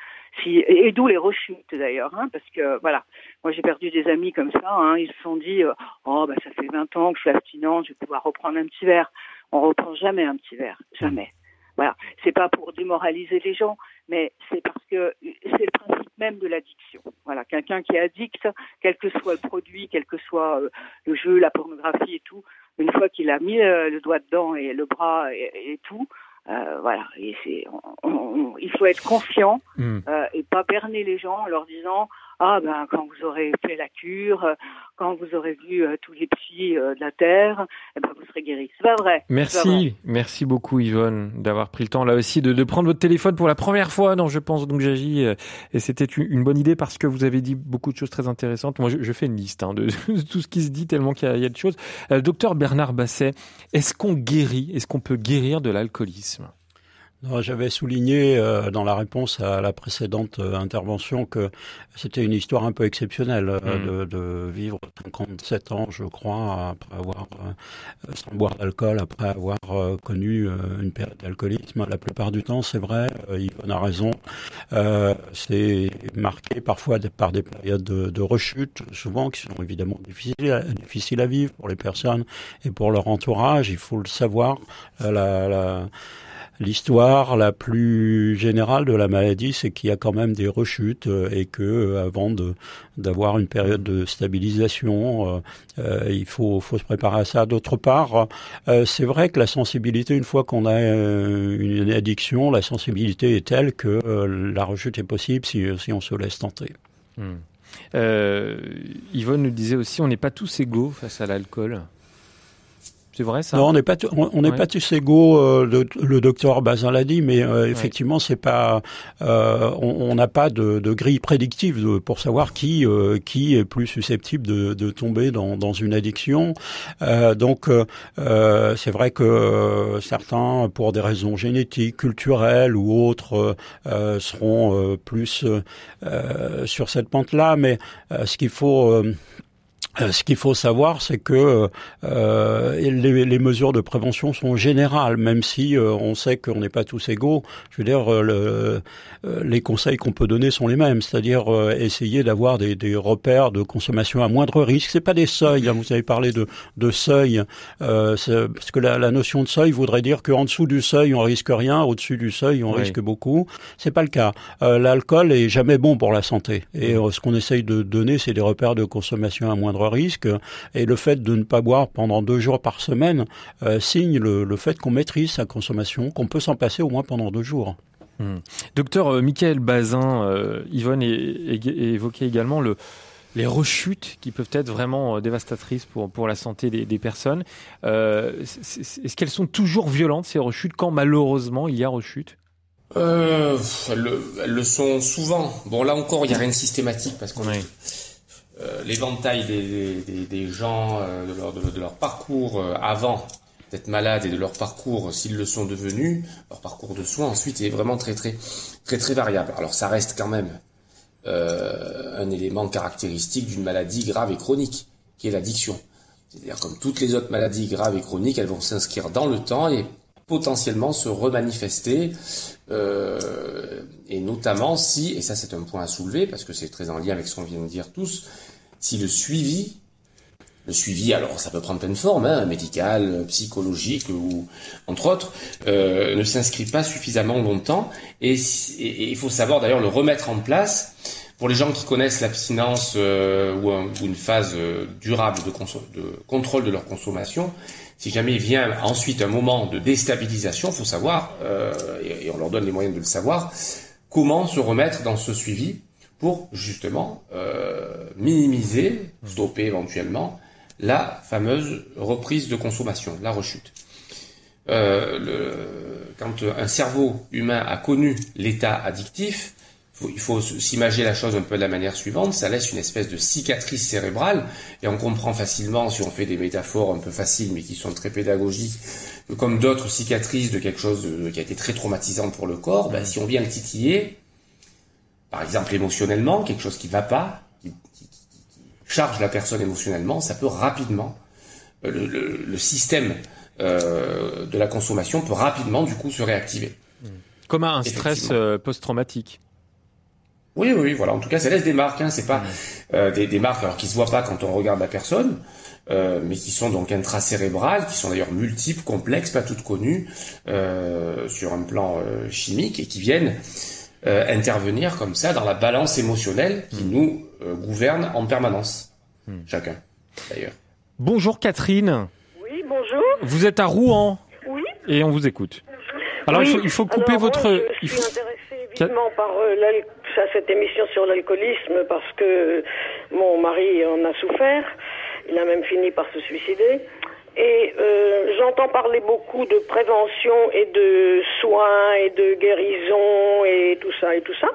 Si, et, d'où les rechutes d'ailleurs, hein, parce que voilà, moi j'ai perdu des amis comme ça, hein, ils se sont dit, euh, oh bah ça fait 20 ans que je suis abstinente, je vais pouvoir reprendre un petit verre. On reprend jamais un petit verre, jamais. Voilà, c'est pas pour démoraliser les gens, mais c'est parce que c'est le principe même de l'addiction. Voilà, quelqu'un qui est addict, quel que soit le produit, quel que soit euh, le jeu, la pornographie et tout, une fois qu'il a mis euh, le doigt dedans et le bras et, tout, euh, voilà, et c'est, il faut être confiant hmm. et pas berner les gens en leur disant ah ben quand vous aurez fait la cure, euh, quand vous aurez vu euh, tous les psys euh, de la terre, eh ben vous serez guéri. C'est pas vrai. Merci, merci beaucoup Yvonne d'avoir pris le temps là aussi de, de, prendre votre téléphone pour la première fois. Non, je pense donc j'agis et c'était une bonne idée parce que vous avez dit beaucoup de choses très intéressantes. Moi, je, je fais une liste hein, de, *laughs* tout ce qui se dit tellement qu'il y, y, a de choses. docteur Bernard Basset, est-ce qu'on guérit, est-ce qu'on peut guérir de l'alcoolisme? J'avais souligné euh, dans la réponse à la précédente euh, intervention que c'était une histoire un peu exceptionnelle euh, mm. de, de, vivre 57 ans, je crois, après avoir sans boire d'alcool, après avoir connu une période d'alcoolisme. La plupart du temps, c'est vrai, Yvonne a raison, c'est marqué parfois par des périodes de, de, rechute, souvent qui sont évidemment difficiles à, difficiles à vivre pour les personnes et pour leur entourage. Il faut le savoir. la, la L'histoire la plus générale de la maladie, c'est qu'il y a quand même des rechutes euh, et que euh, avant d'avoir une période de stabilisation, euh, il faut se préparer à ça. D'autre part, c'est vrai que la sensibilité, une fois qu'on a une addiction, la sensibilité est telle que la rechute est possible si si on se laisse tenter. Hmm. Yvonne nous disait aussi, on n'est pas tous égaux face à l'alcool. C'est vrai ça Non, on n'est pas on n'est pas tous égaux. Euh, le, le, docteur Bazin l'a dit, mais euh, effectivement, c'est pas. Euh, on n'a pas de, de, grille prédictive pour savoir qui qui est plus susceptible de, de tomber dans, dans une addiction. donc, c'est vrai que certains, pour des raisons génétiques, culturelles ou autres, seront plus sur cette pente-là. Mais ce qu'il faut euh, ce qu'il faut savoir, c'est que euh, les, les, mesures de prévention sont générales, même si euh, on sait qu'on n'est pas tous égaux. Je veux dire, le, les conseils qu'on peut donner sont les mêmes, c'est-à-dire essayer d'avoir des, des, repères de consommation à moindre risque. C'est pas des seuils. Hein. Vous avez parlé de, de seuil, parce que la, la, notion de seuil voudrait dire qu'en dessous du seuil on risque rien, au-dessus du seuil on risque beaucoup. C'est pas le cas. L'alcool est jamais bon pour la santé, et ce qu'on essaye de donner, c'est des repères de consommation à moindre risque. Et le fait de ne pas boire pendant deux jours par semaine euh, signe le, fait qu'on maîtrise sa consommation, qu'on peut s'en passer au moins pendant deux jours. Hmm. Docteur euh, Michael Bazin, euh, Yvonne évoquait également le, les rechutes qui peuvent être vraiment euh, dévastatrices pour, pour la santé des, personnes. Est-ce qu'elles sont toujours violentes, ces rechutes, quand malheureusement il y a rechute? Elles, le, sont souvent. Bon, là encore, il n'y a rien de systématique parce qu'on l'éventail des, gens, de leur, de, leur, parcours avant d'être malades et de leur parcours, s'ils le sont devenus, leur parcours de soins ensuite est vraiment très très très très variable. Alors ça reste quand même euh, un élément caractéristique d'une maladie grave et chronique, qui est l'addiction. C'est-à-dire comme toutes les autres maladies graves et chroniques, elles vont s'inscrire dans le temps et potentiellement se remanifester, euh, et notamment si, et ça c'est un point à soulever, parce que c'est très en lien avec ce qu'on vient de dire tous, si le suivi le suivi, alors ça peut prendre plein de formes, hein, médicales, psychologiques ou entre autres, euh, ne s'inscrit pas suffisamment longtemps. Et, il faut savoir d'ailleurs le remettre en place. Pour les gens qui connaissent l'abstinence euh, ou, une phase euh, durable de, contrôle de leur consommation, si jamais vient ensuite un moment de déstabilisation, il faut savoir, et, on leur donne les moyens de le savoir, comment se remettre dans ce suivi pour justement minimiser, stopper éventuellement la fameuse reprise de consommation, la rechute. Euh, quand un cerveau humain a connu l'état addictif, il faut s'imaginer la chose un peu de la manière suivante, ça laisse une espèce de cicatrice cérébrale, et on comprend facilement, si on fait des métaphores un peu faciles mais qui sont très pédagogiques, que comme d'autres cicatrices de quelque chose qui a été très traumatisant pour le corps, ben, si on vient le titiller, par exemple émotionnellement, quelque chose qui ne va pas, charge la personne émotionnellement, ça peut rapidement, euh, le, système euh, de la consommation peut rapidement du coup se réactiver. Comme un stress euh, post-traumatique. Oui, oui, voilà. En tout cas, ça laisse des marques. Hein. C'est pas des, des, marques alors qui se voient pas quand on regarde la personne, mais qui sont donc intracérébrales, qui sont d'ailleurs multiples, complexes, pas toutes connues sur un plan chimique et qui viennent intervenir comme ça dans la balance émotionnelle qui hmm. nous euh, gouverne en permanence. Hmm. Chacun, d'ailleurs. Bonjour Catherine. Oui, bonjour. Vous êtes à Rouen. Oui. Et on vous écoute. Alors il, faut, couper votre. Moi, je suis intéressée évidemment par euh, cette émission sur l'alcoolisme parce que mon mari en a souffert. Il a même fini par se suicider. Et euh, j'entends parler beaucoup de prévention et de soins et de guérison et tout ça et tout ça.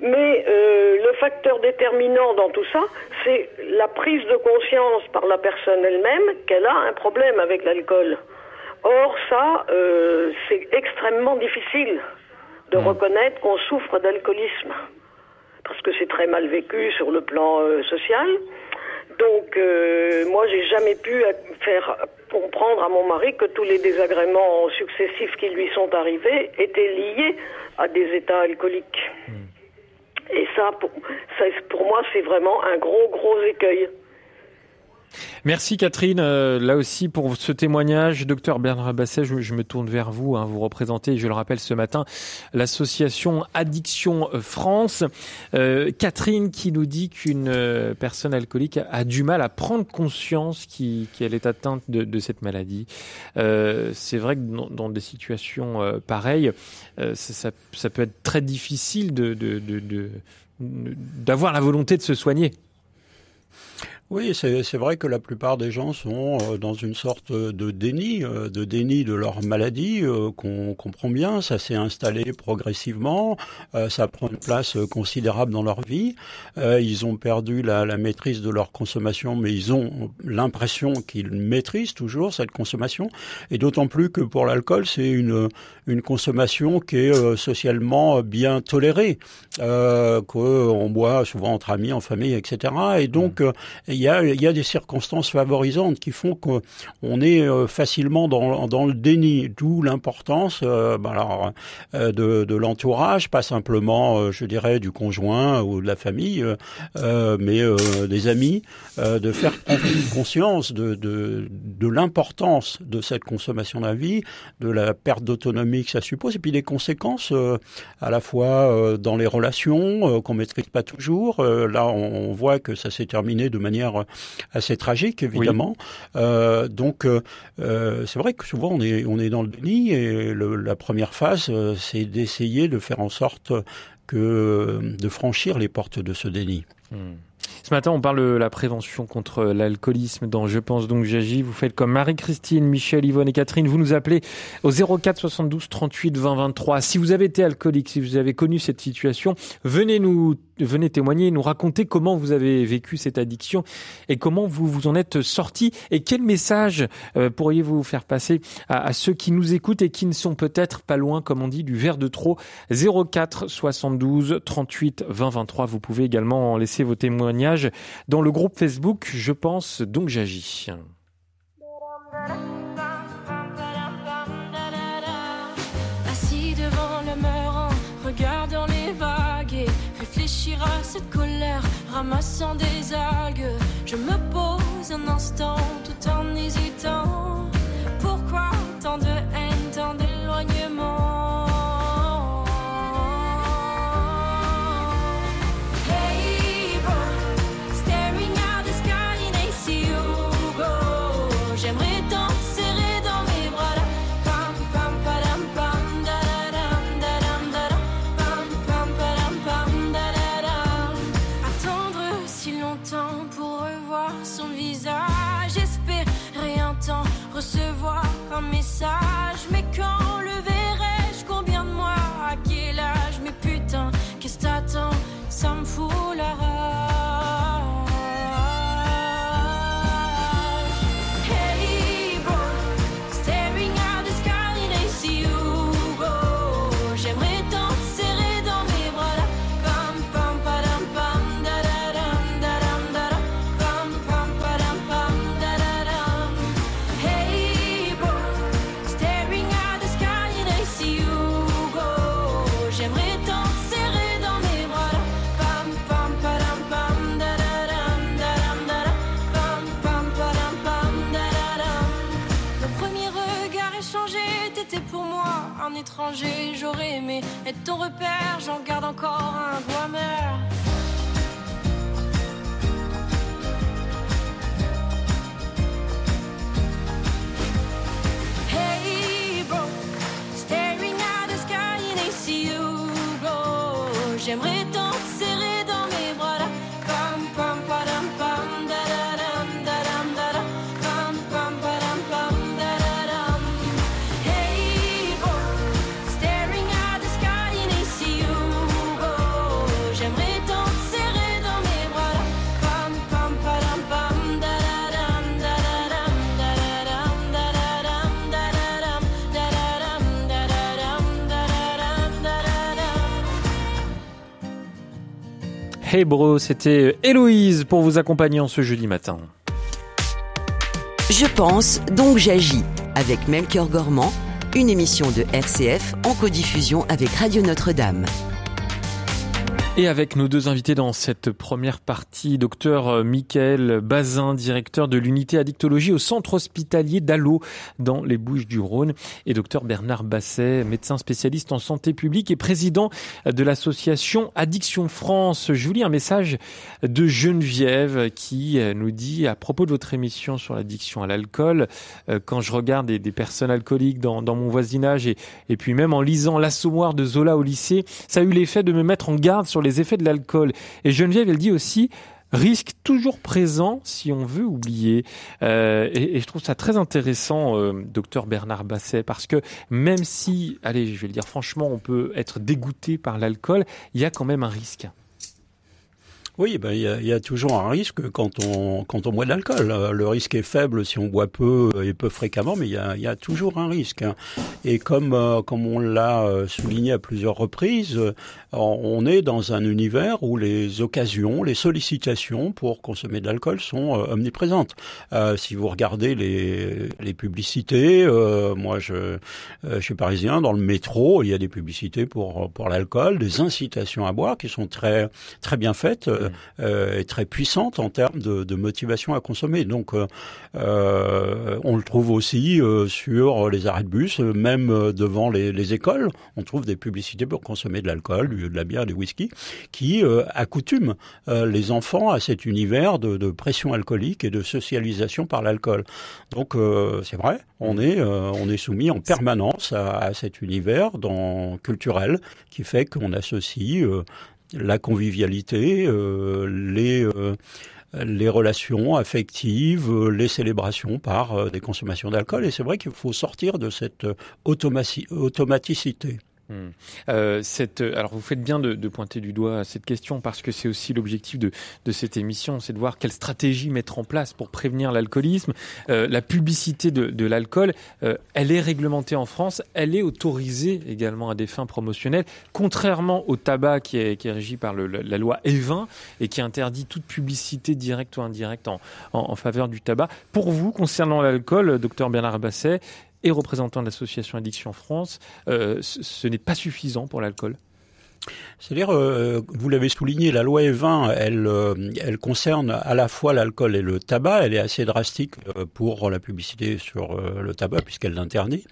Mais euh, le facteur déterminant dans tout ça, c'est la prise de conscience par la personne elle-même qu'elle a un problème avec l'alcool. Or, ça, euh, c'est extrêmement difficile de hmm. reconnaître qu'on souffre d'alcoolisme, parce que c'est très mal vécu sur le plan euh, social. Donc, moi, j'ai jamais pu faire comprendre à mon mari que tous les désagréments successifs qui lui sont arrivés étaient liés à des états alcooliques. Hmm. Et ça, pour, ça, pour moi, c'est vraiment un gros, gros écueil. Merci Catherine, euh, là aussi pour ce témoignage. Docteur Bernard Basset, je, me tourne vers vous. Hein. vous représentez, je le rappelle ce matin, l'association Addiction France. Euh, Catherine qui nous dit qu'une euh, personne alcoolique a, du mal à prendre conscience qu'elle est atteinte de, cette maladie. C'est vrai que dans, des situations pareilles, ça, peut être très difficile de, d'avoir la volonté de se soigner. Oui, c'est vrai que la plupart des gens sont euh, dans une sorte de déni, euh, de déni de leur maladie, euh, qu'on comprend bien. Ça s'est installé progressivement, ça prend une place considérable dans leur vie. Ils ont perdu la, la maîtrise de leur consommation, mais ils ont l'impression qu'ils maîtrisent toujours cette consommation. Et d'autant plus que pour l'alcool, c'est une, une consommation qui est socialement bien tolérée, euh, qu'on boit souvent entre amis, en famille, etc. Et donc, mmh il y a des circonstances favorisantes qui font qu'on est euh, facilement dans, le déni, d'où l'importance euh, ben alors, euh, de, l'entourage, pas simplement, je dirais, du conjoint ou de la famille, mais des amis, de faire conscience de, l'importance de cette consommation de la vie, de la perte d'autonomie que ça suppose, et puis des conséquences à la fois dans les relations qu'on maîtrise pas toujours. là, on voit que ça s'est terminé de manière manière assez tragique, évidemment. donc, c'est vrai que souvent on est on est dans le déni et la première phase, c'est d'essayer de faire en sorte que de franchir les portes de ce déni. Hmm. Ce matin, on parle de la prévention contre l'alcoolisme dans Je pense donc j'agis. Vous faites comme Marie-Christine, Michel, Yvonne et Catherine. Vous nous appelez au 04 72 38 20 23. Si vous avez été alcoolique, si vous avez connu cette situation, venez nous venez témoigner, nous raconter comment vous avez vécu cette addiction et comment vous vous en êtes sorti et quel message euh, pourriez-vous faire passer à, ceux qui nous écoutent et qui ne sont peut-être pas loin, comme on dit, du verre de trop? 04 72 38 20 23. Vous pouvez également laisser vos témoignages dans le groupe Facebook Je pense donc j'agis. Ramassant des algues. Je me pose un instant tout en hésitant. Pourquoi tant de haine, bro, c'était Héloïse pour vous accompagner en ce jeudi matin. Je pense, donc j'agis. Avec Melchior Gormand, une émission de RCF en codiffusion avec Radio Notre-Dame. Et avec nos deux invités dans cette première partie, docteur euh, Michael Bazin, directeur de l'unité addictologie au centre hospitalier d'Allo dans les Bouches du Rhône, et docteur Bernard Basset, médecin spécialiste en santé publique et président de l'association Addiction France. Je vous lis un message de Geneviève qui euh, nous dit à propos de votre émission sur l'addiction à l'alcool, euh, quand je regarde des, personnes alcooliques dans, dans mon voisinage et, et puis même en lisant l'assommoir de Zola au lycée, ça a eu l'effet de me mettre en garde sur les effets de l'alcool. Et Geneviève, elle dit aussi risque toujours présent si on veut oublier. Euh, et, je trouve ça très intéressant, euh, docteur Bernard Basset, parce que même si, allez, je vais le dire franchement, on peut être dégoûté par l'alcool, il y a quand même un risque. Oui, ben il y, a, y a toujours un risque quand on quand on boit de l'alcool. Euh, Le risque est faible si on boit peu et peu fréquemment, mais il y a, y a toujours un risque. hein. Et comme euh, comme on l'a euh, souligné à plusieurs reprises, on est dans un univers où les occasions, les sollicitations pour consommer de l'alcool sont omniprésentes. Si vous regardez les les publicités, moi je je suis parisien, dans le métro, il y a des publicités pour pour l'alcool, des incitations à boire qui sont très très bien faites. Euh, euh, est très puissante en termes de, motivation à consommer. Donc, euh, on le trouve aussi sur les arrêts de bus, même devant les, les écoles. On trouve des publicités pour consommer de l'alcool, de la bière, du whisky, qui accoutument les enfants à cet univers de, pression alcoolique et de socialisation par l'alcool. Donc, c'est vrai, on est, soumis en permanence à, cet univers culturel qui fait qu'on associe la convivialité, euh, les, euh, les relations affectives, euh, les célébrations par des consommations d'alcool. Et c'est vrai qu'il faut sortir de cette automaticité. Hmm. Euh, cette, alors vous faites bien de, pointer du doigt cette question parce que c'est aussi l'objectif de, cette émission, c'est de voir quelle stratégie mettre en place pour prévenir l'alcoolisme. Euh, la publicité de, l'alcool, euh, elle est réglementée en France, elle est autorisée également à des fins promotionnelles, contrairement au tabac qui est, régi par la loi E20 et qui interdit toute publicité directe ou indirecte en faveur du tabac. Pour vous, concernant l'alcool, docteur Bernard Basset, et représentant de l'association Addiction France, euh, ce, ce n'est pas suffisant pour l'alcool. C'est-à-dire, euh, vous l'avez souligné, la loi E20, elle, euh, elle concerne à la fois l'alcool et le tabac. Elle est assez drastique euh, pour la publicité sur euh, le tabac puisqu'elle l'interdit.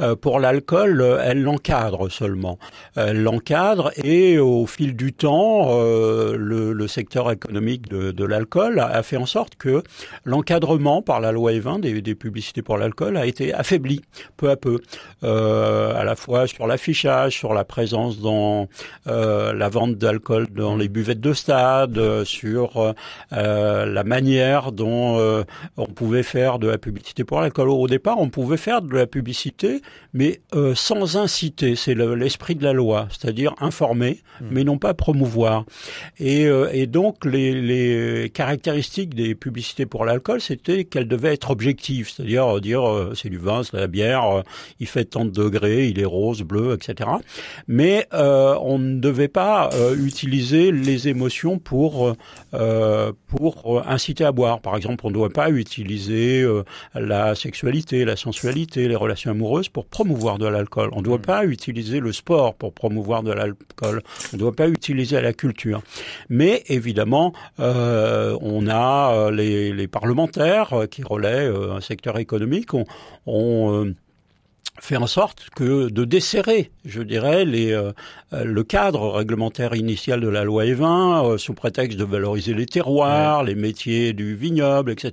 Euh, pour l'alcool, elle l'encadre seulement. Elle l'encadre et au fil du temps, le, le secteur économique de, de l'alcool a, fait en sorte que l'encadrement par la loi E20 des, des publicités pour l'alcool a été affaibli peu à peu, à la fois sur l'affichage, sur la présence dans euh, la vente d'alcool dans les buvettes de stade, euh, sur euh, la manière dont euh, on pouvait faire de la publicité pour l'alcool. Au départ, on pouvait faire de la publicité, mais sans inciter. C'est le- l'esprit de la loi, c'est-à-dire informer, mais non pas promouvoir. Et, et donc, les, les caractéristiques des publicités pour l'alcool, c'était qu'elles devaient être objectives, c'est-à-dire dire euh, c'est du vin, c'est de la bière, il fait tant de degrés, il est rose, bleu, etc. Mais on ne devait pas euh, utiliser les émotions pour euh, pour euh, inciter à boire. Par exemple, on ne doit pas utiliser euh, la sexualité, la sensualité, les relations amoureuses pour promouvoir de l'alcool. On ne doit pas utiliser le sport pour promouvoir de l'alcool. On ne doit pas utiliser la culture. Mais évidemment, on a les, les parlementaires qui relaient un secteur économique. On, on, fait en sorte que de desserrer, je dirais, les, euh, euh, le cadre réglementaire initial de la loi E20 euh, sous prétexte de valoriser les terroirs, les métiers du vignoble, etc.,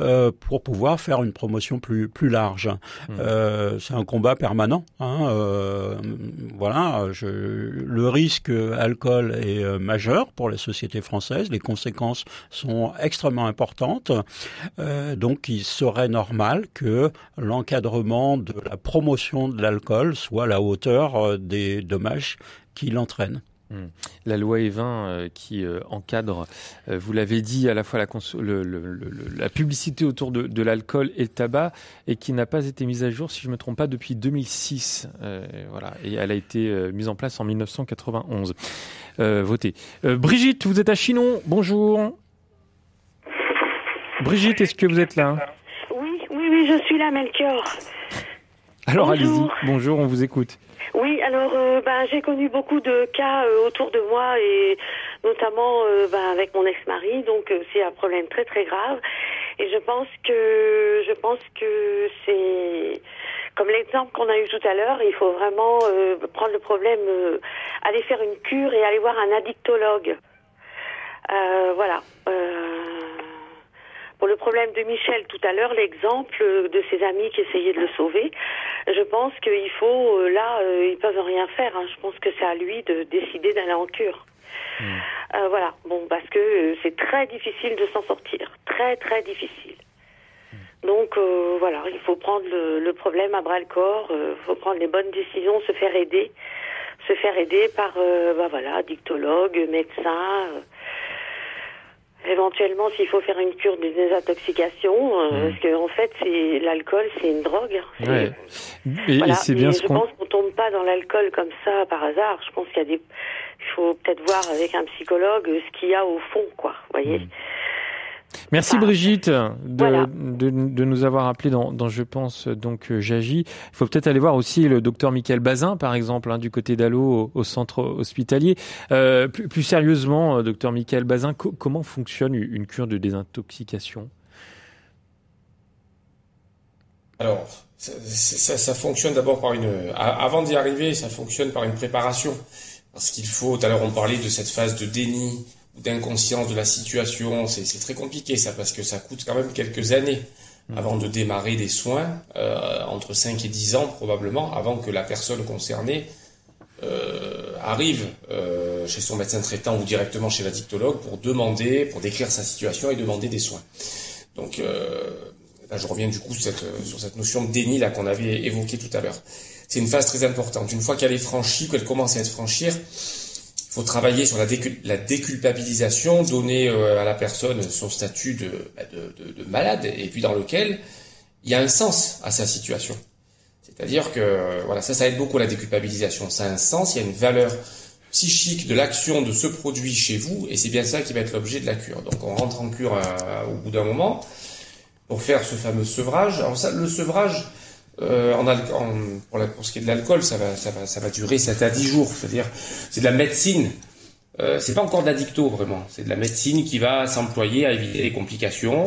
euh, pour pouvoir faire une promotion plus plus large. Euh, c'est un combat permanent. Hein, euh, voilà, je, le risque alcool est majeur pour la société française. Les conséquences sont extrêmement importantes. Euh, donc, il serait normal que l'encadrement de la promotion de l'alcool soit à la hauteur euh, des dommages qu'il entraîne. Hmm. La loi E20 euh, qui euh, encadre, euh, vous l'avez dit, à la fois la, cons- le- le- le- le- la publicité autour de, de l'alcool et le tabac, et qui n'a pas été mise à jour, si je ne me trompe pas, depuis 2006. Euh, voilà, et elle a été mise en place en 1991. Euh, votée. Euh, Brigitte, vous êtes à Chinon. Bonjour. Brigitte, est-ce que vous êtes là? Oui, oui, oui, je suis là, Melchior. Alors allez-y. Bonjour. On vous écoute. Oui, alors euh, ben, j'ai connu beaucoup de cas euh, autour de moi et notamment euh, ben, avec mon ex-mari, donc c'est un problème très très grave. Et je pense que je pense que c'est comme l'exemple qu'on a eu tout à l'heure, il faut vraiment prendre le problème, aller faire une cure et aller voir un addictologue. Voilà. Euh, pour le problème de Michel tout à l'heure, l'exemple de ses amis qui essayaient de le sauver, je pense qu'il faut, euh, là, euh, ils peuvent rien faire. hein. Je pense que c'est à lui de décider d'aller en cure. Euh, voilà, bon, parce que euh, c'est très difficile de s'en sortir, très très difficile. Donc euh, voilà, il faut prendre le, le problème à bras le corps, il faut prendre les bonnes décisions, se faire aider, se faire aider par, euh, bah voilà, dictologue, médecin. Éventuellement, s'il faut faire une cure de désintoxication, euh, parce que en fait, c'est l'alcool, c'est une drogue. Ouais. Et, voilà. et c'est bien Mais ce je pense qu'on tombe pas dans l'alcool comme ça par hasard. Je pense qu'il y a des, il faut peut-être voir avec un psychologue ce qu'il y a au fond, quoi. Vous voyez. Merci Ah, Brigitte de, voilà. de, de nous avoir appelé dans, dans Je pense donc euh, j'agis. Il faut peut-être aller voir aussi le docteur Michael Bazin par exemple hein, du côté d'Allo au, au centre hospitalier. Euh, plus, plus sérieusement, euh, docteur Michael Bazin, co- comment fonctionne une cure de désintoxication? Alors, ça, ça- ça fonctionne d'abord par une. Avant d'y arriver, ça fonctionne par une préparation. Parce qu'il faut, tout à l'heure on parlait de cette phase de déni d'inconscience de la situation. C'est très compliqué ça, parce que ça coûte quand même quelques années avant de démarrer des soins, euh, entre 5 et 10 ans probablement, avant que la personne concernée euh, arrive euh, chez son médecin traitant ou directement chez l'addictologue pour demander, pour décrire sa situation et demander des soins. Donc euh, là, je reviens du coup sur cette, sur cette notion de déni là qu'on avait évoquée tout à l'heure. C'est une phase très importante. Une fois qu'elle est franchie, qu'elle commence à être franchir, faut travailler sur la, décul- la déculpabilisation, donner euh, à la personne son statut de, bah, de, de- de malade et puis dans lequel il y a un sens à sa situation. C'est-à-dire que voilà, ça, ça aide beaucoup la déculpabilisation. Ça a un sens, il y a une valeur psychique de l'action de ce produit chez vous, et c'est bien ça qui va être l'objet de la cure. Donc on rentre en cure euh, au bout d'un moment pour faire ce fameux sevrage. Alors ça, le sevrage, euh, en, en- pour, la- pour ce qui est de l'alcool, ça va, ça va, ça va durer 7 à 10 jours. C'est-à-dire, c'est de la médecine. Euh, c'est pas encore d'addicto vraiment. C'est de la médecine qui va s'employer à éviter les complications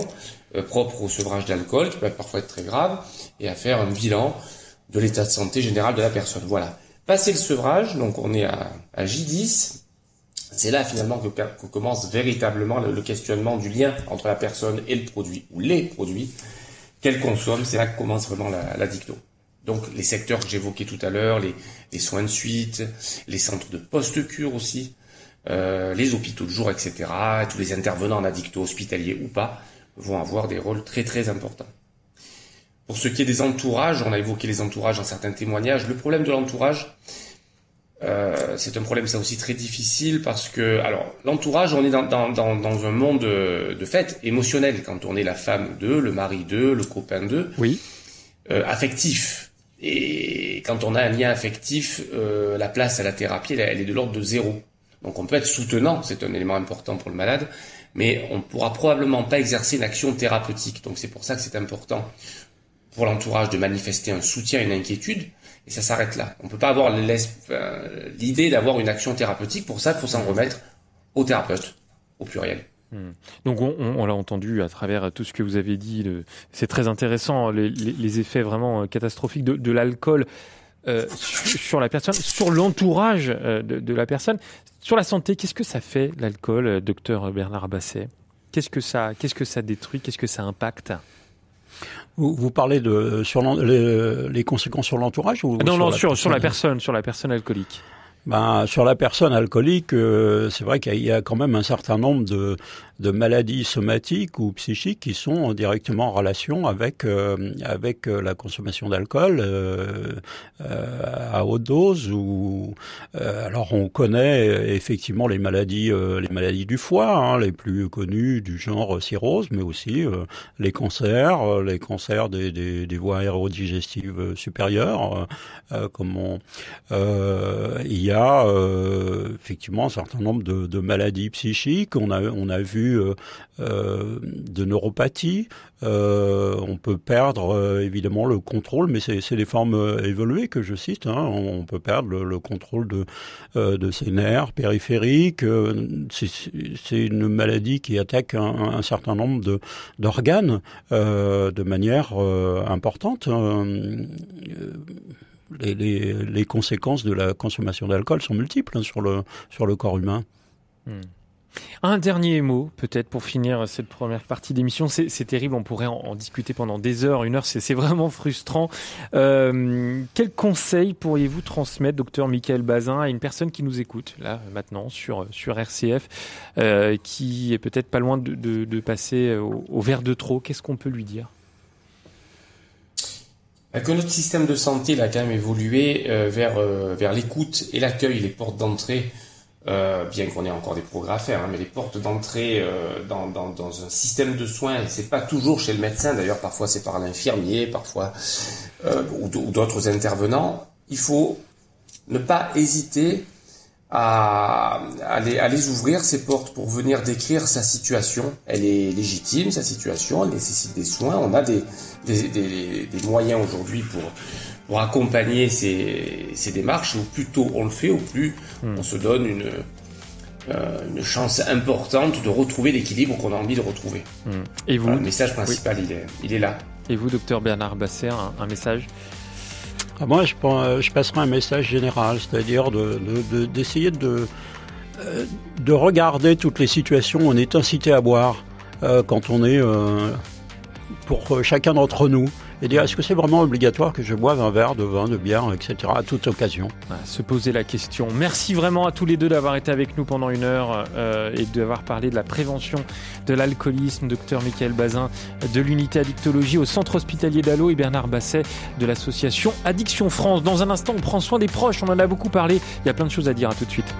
euh, propres au sevrage d'alcool, qui peuvent parfois être très graves, et à faire un bilan de l'état de santé général de la personne. Voilà. Passé le sevrage, donc on est à, à J10, c'est là finalement que, que commence véritablement le, le questionnement du lien entre la personne et le produit, ou les produits qu'elle consomme, c'est là que commence vraiment la, la dicto. Donc les secteurs que j'évoquais tout à l'heure, les, soins de suite, les centres de post-cure aussi, euh, les hôpitaux de jour, etc., tous les intervenants en addicto, hospitaliers ou pas, vont avoir des rôles très très importants. Pour ce qui est des entourages, on a évoqué les entourages dans certains témoignages. Le problème de l'entourage, euh, c'est un problème ça aussi très difficile parce que, alors, l'entourage, on est dans, dans, dans, dans un monde de, de fait émotionnel quand on est la femme d'eux, le mari d'eux, le copain d'eux, Oui. euh, affectif. Et quand on a un lien affectif, euh, la place à la thérapie, elle, elle est de l'ordre de zéro. Donc on peut être soutenant, c'est un élément important pour le malade, mais on ne pourra probablement pas exercer une action thérapeutique. Donc c'est pour ça que c'est important pour l'entourage de manifester un soutien, une inquiétude, et ça s'arrête là. On ne peut pas avoir enfin, l'idée d'avoir une action thérapeutique. Pour ça, il faut s'en remettre au thérapeute, au pluriel. Hmm. Donc on, l'a entendu à travers tout ce que vous avez dit. C'est très intéressant les, effets vraiment euh, catastrophiques de, l'alcool euh, sur, la personne, sur l'entourage euh, de, de la personne, sur la santé. Qu'est-ce que ça fait l'alcool, euh, docteur Bernard Basset? Qu'est-ce que qu'est-ce que ça détruit? Qu'est-ce que ça impacte? Vous, vous parlez de sur les, les conséquences sur l'entourage ou Non, non, la sur, sur la personne sur la personne alcoolique. Ben, sur la personne alcoolique, euh, c'est vrai qu'il y a quand même un certain nombre de, de maladies somatiques ou psychiques qui sont directement en relation avec euh, avec euh, la consommation d'alcool euh, euh, à haute dose. Ou euh, alors on connaît euh, effectivement les maladies les maladies du foie, hein, les plus connues du genre cirrhose, mais aussi les cancers, les cancers des, des, des voies aérodigestives supérieures, comme on, il y a effectivement un certain nombre de, de maladies psychiques. On a, on a vu euh, euh, de neuropathie. Euh, on peut perdre évidemment le contrôle, mais c'est des formes évoluées que je cite. Hein. On peut perdre le, le contrôle de, de ses nerfs périphériques. C'est une maladie qui attaque un, certain nombre d'organes de manière importante. Les, les, les conséquences de la consommation d'alcool sont multiples hein, sur le sur le corps humain. Hmm. Un dernier mot, peut-être pour finir cette première partie d'émission. C'est terrible, on pourrait en, discuter pendant des heures. Une heure, c'est vraiment frustrant. Euh, quel conseil pourriez-vous transmettre, docteur Michael Bazin, à une personne qui nous écoute, là, maintenant, sur, sur RCF, euh, qui est peut-être pas loin de, passer au, verre de trop? Qu'est-ce qu'on peut lui dire? Que notre système de santé a quand même évolué euh, vers, euh, vers l'écoute et l'accueil, les portes d'entrée, euh, bien qu'on ait encore des progrès à faire, hein, mais les portes d'entrée euh, dans, un système de soins, et c'est pas toujours chez le médecin, d'ailleurs parfois c'est par l'infirmier, parfois euh, ou d'autres intervenants, il faut ne pas hésiter à, à, les, ouvrir ces portes pour venir décrire sa situation. Elle est légitime, sa situation, elle nécessite des soins. On a des moyens aujourd'hui pour, pour accompagner ces, ces démarches. Au plus tôt on le fait, au plus on se donne une, euh, une chance importante de retrouver l'équilibre qu'on a envie de retrouver. Et vous Voilà, le message principal, il, est, il est là. Et vous, docteur Bernard Basser, un, un message? Ah, Moi, je, pen- je passerai un message général, c'est-à-dire de- de- de- d'essayer de, euh, de regarder toutes les situations où on est incité à boire euh, quand on est euh, pour euh, chacun d'entre nous. Et dire, est-ce que c'est vraiment obligatoire que je boive un verre de vin, de bière, etc., à toute occasion? Se poser la question. Merci vraiment à tous les deux d'avoir été avec nous pendant une heure euh, et d'avoir parlé de la prévention de l'alcoolisme. Docteur Michael Bazin de l'unité addictologie au centre hospitalier d'Allo et Bernard Basset de l'association Addiction France. Dans un instant, on prend soin des proches. On en a beaucoup parlé. Il y a plein de choses à dire. À tout de suite.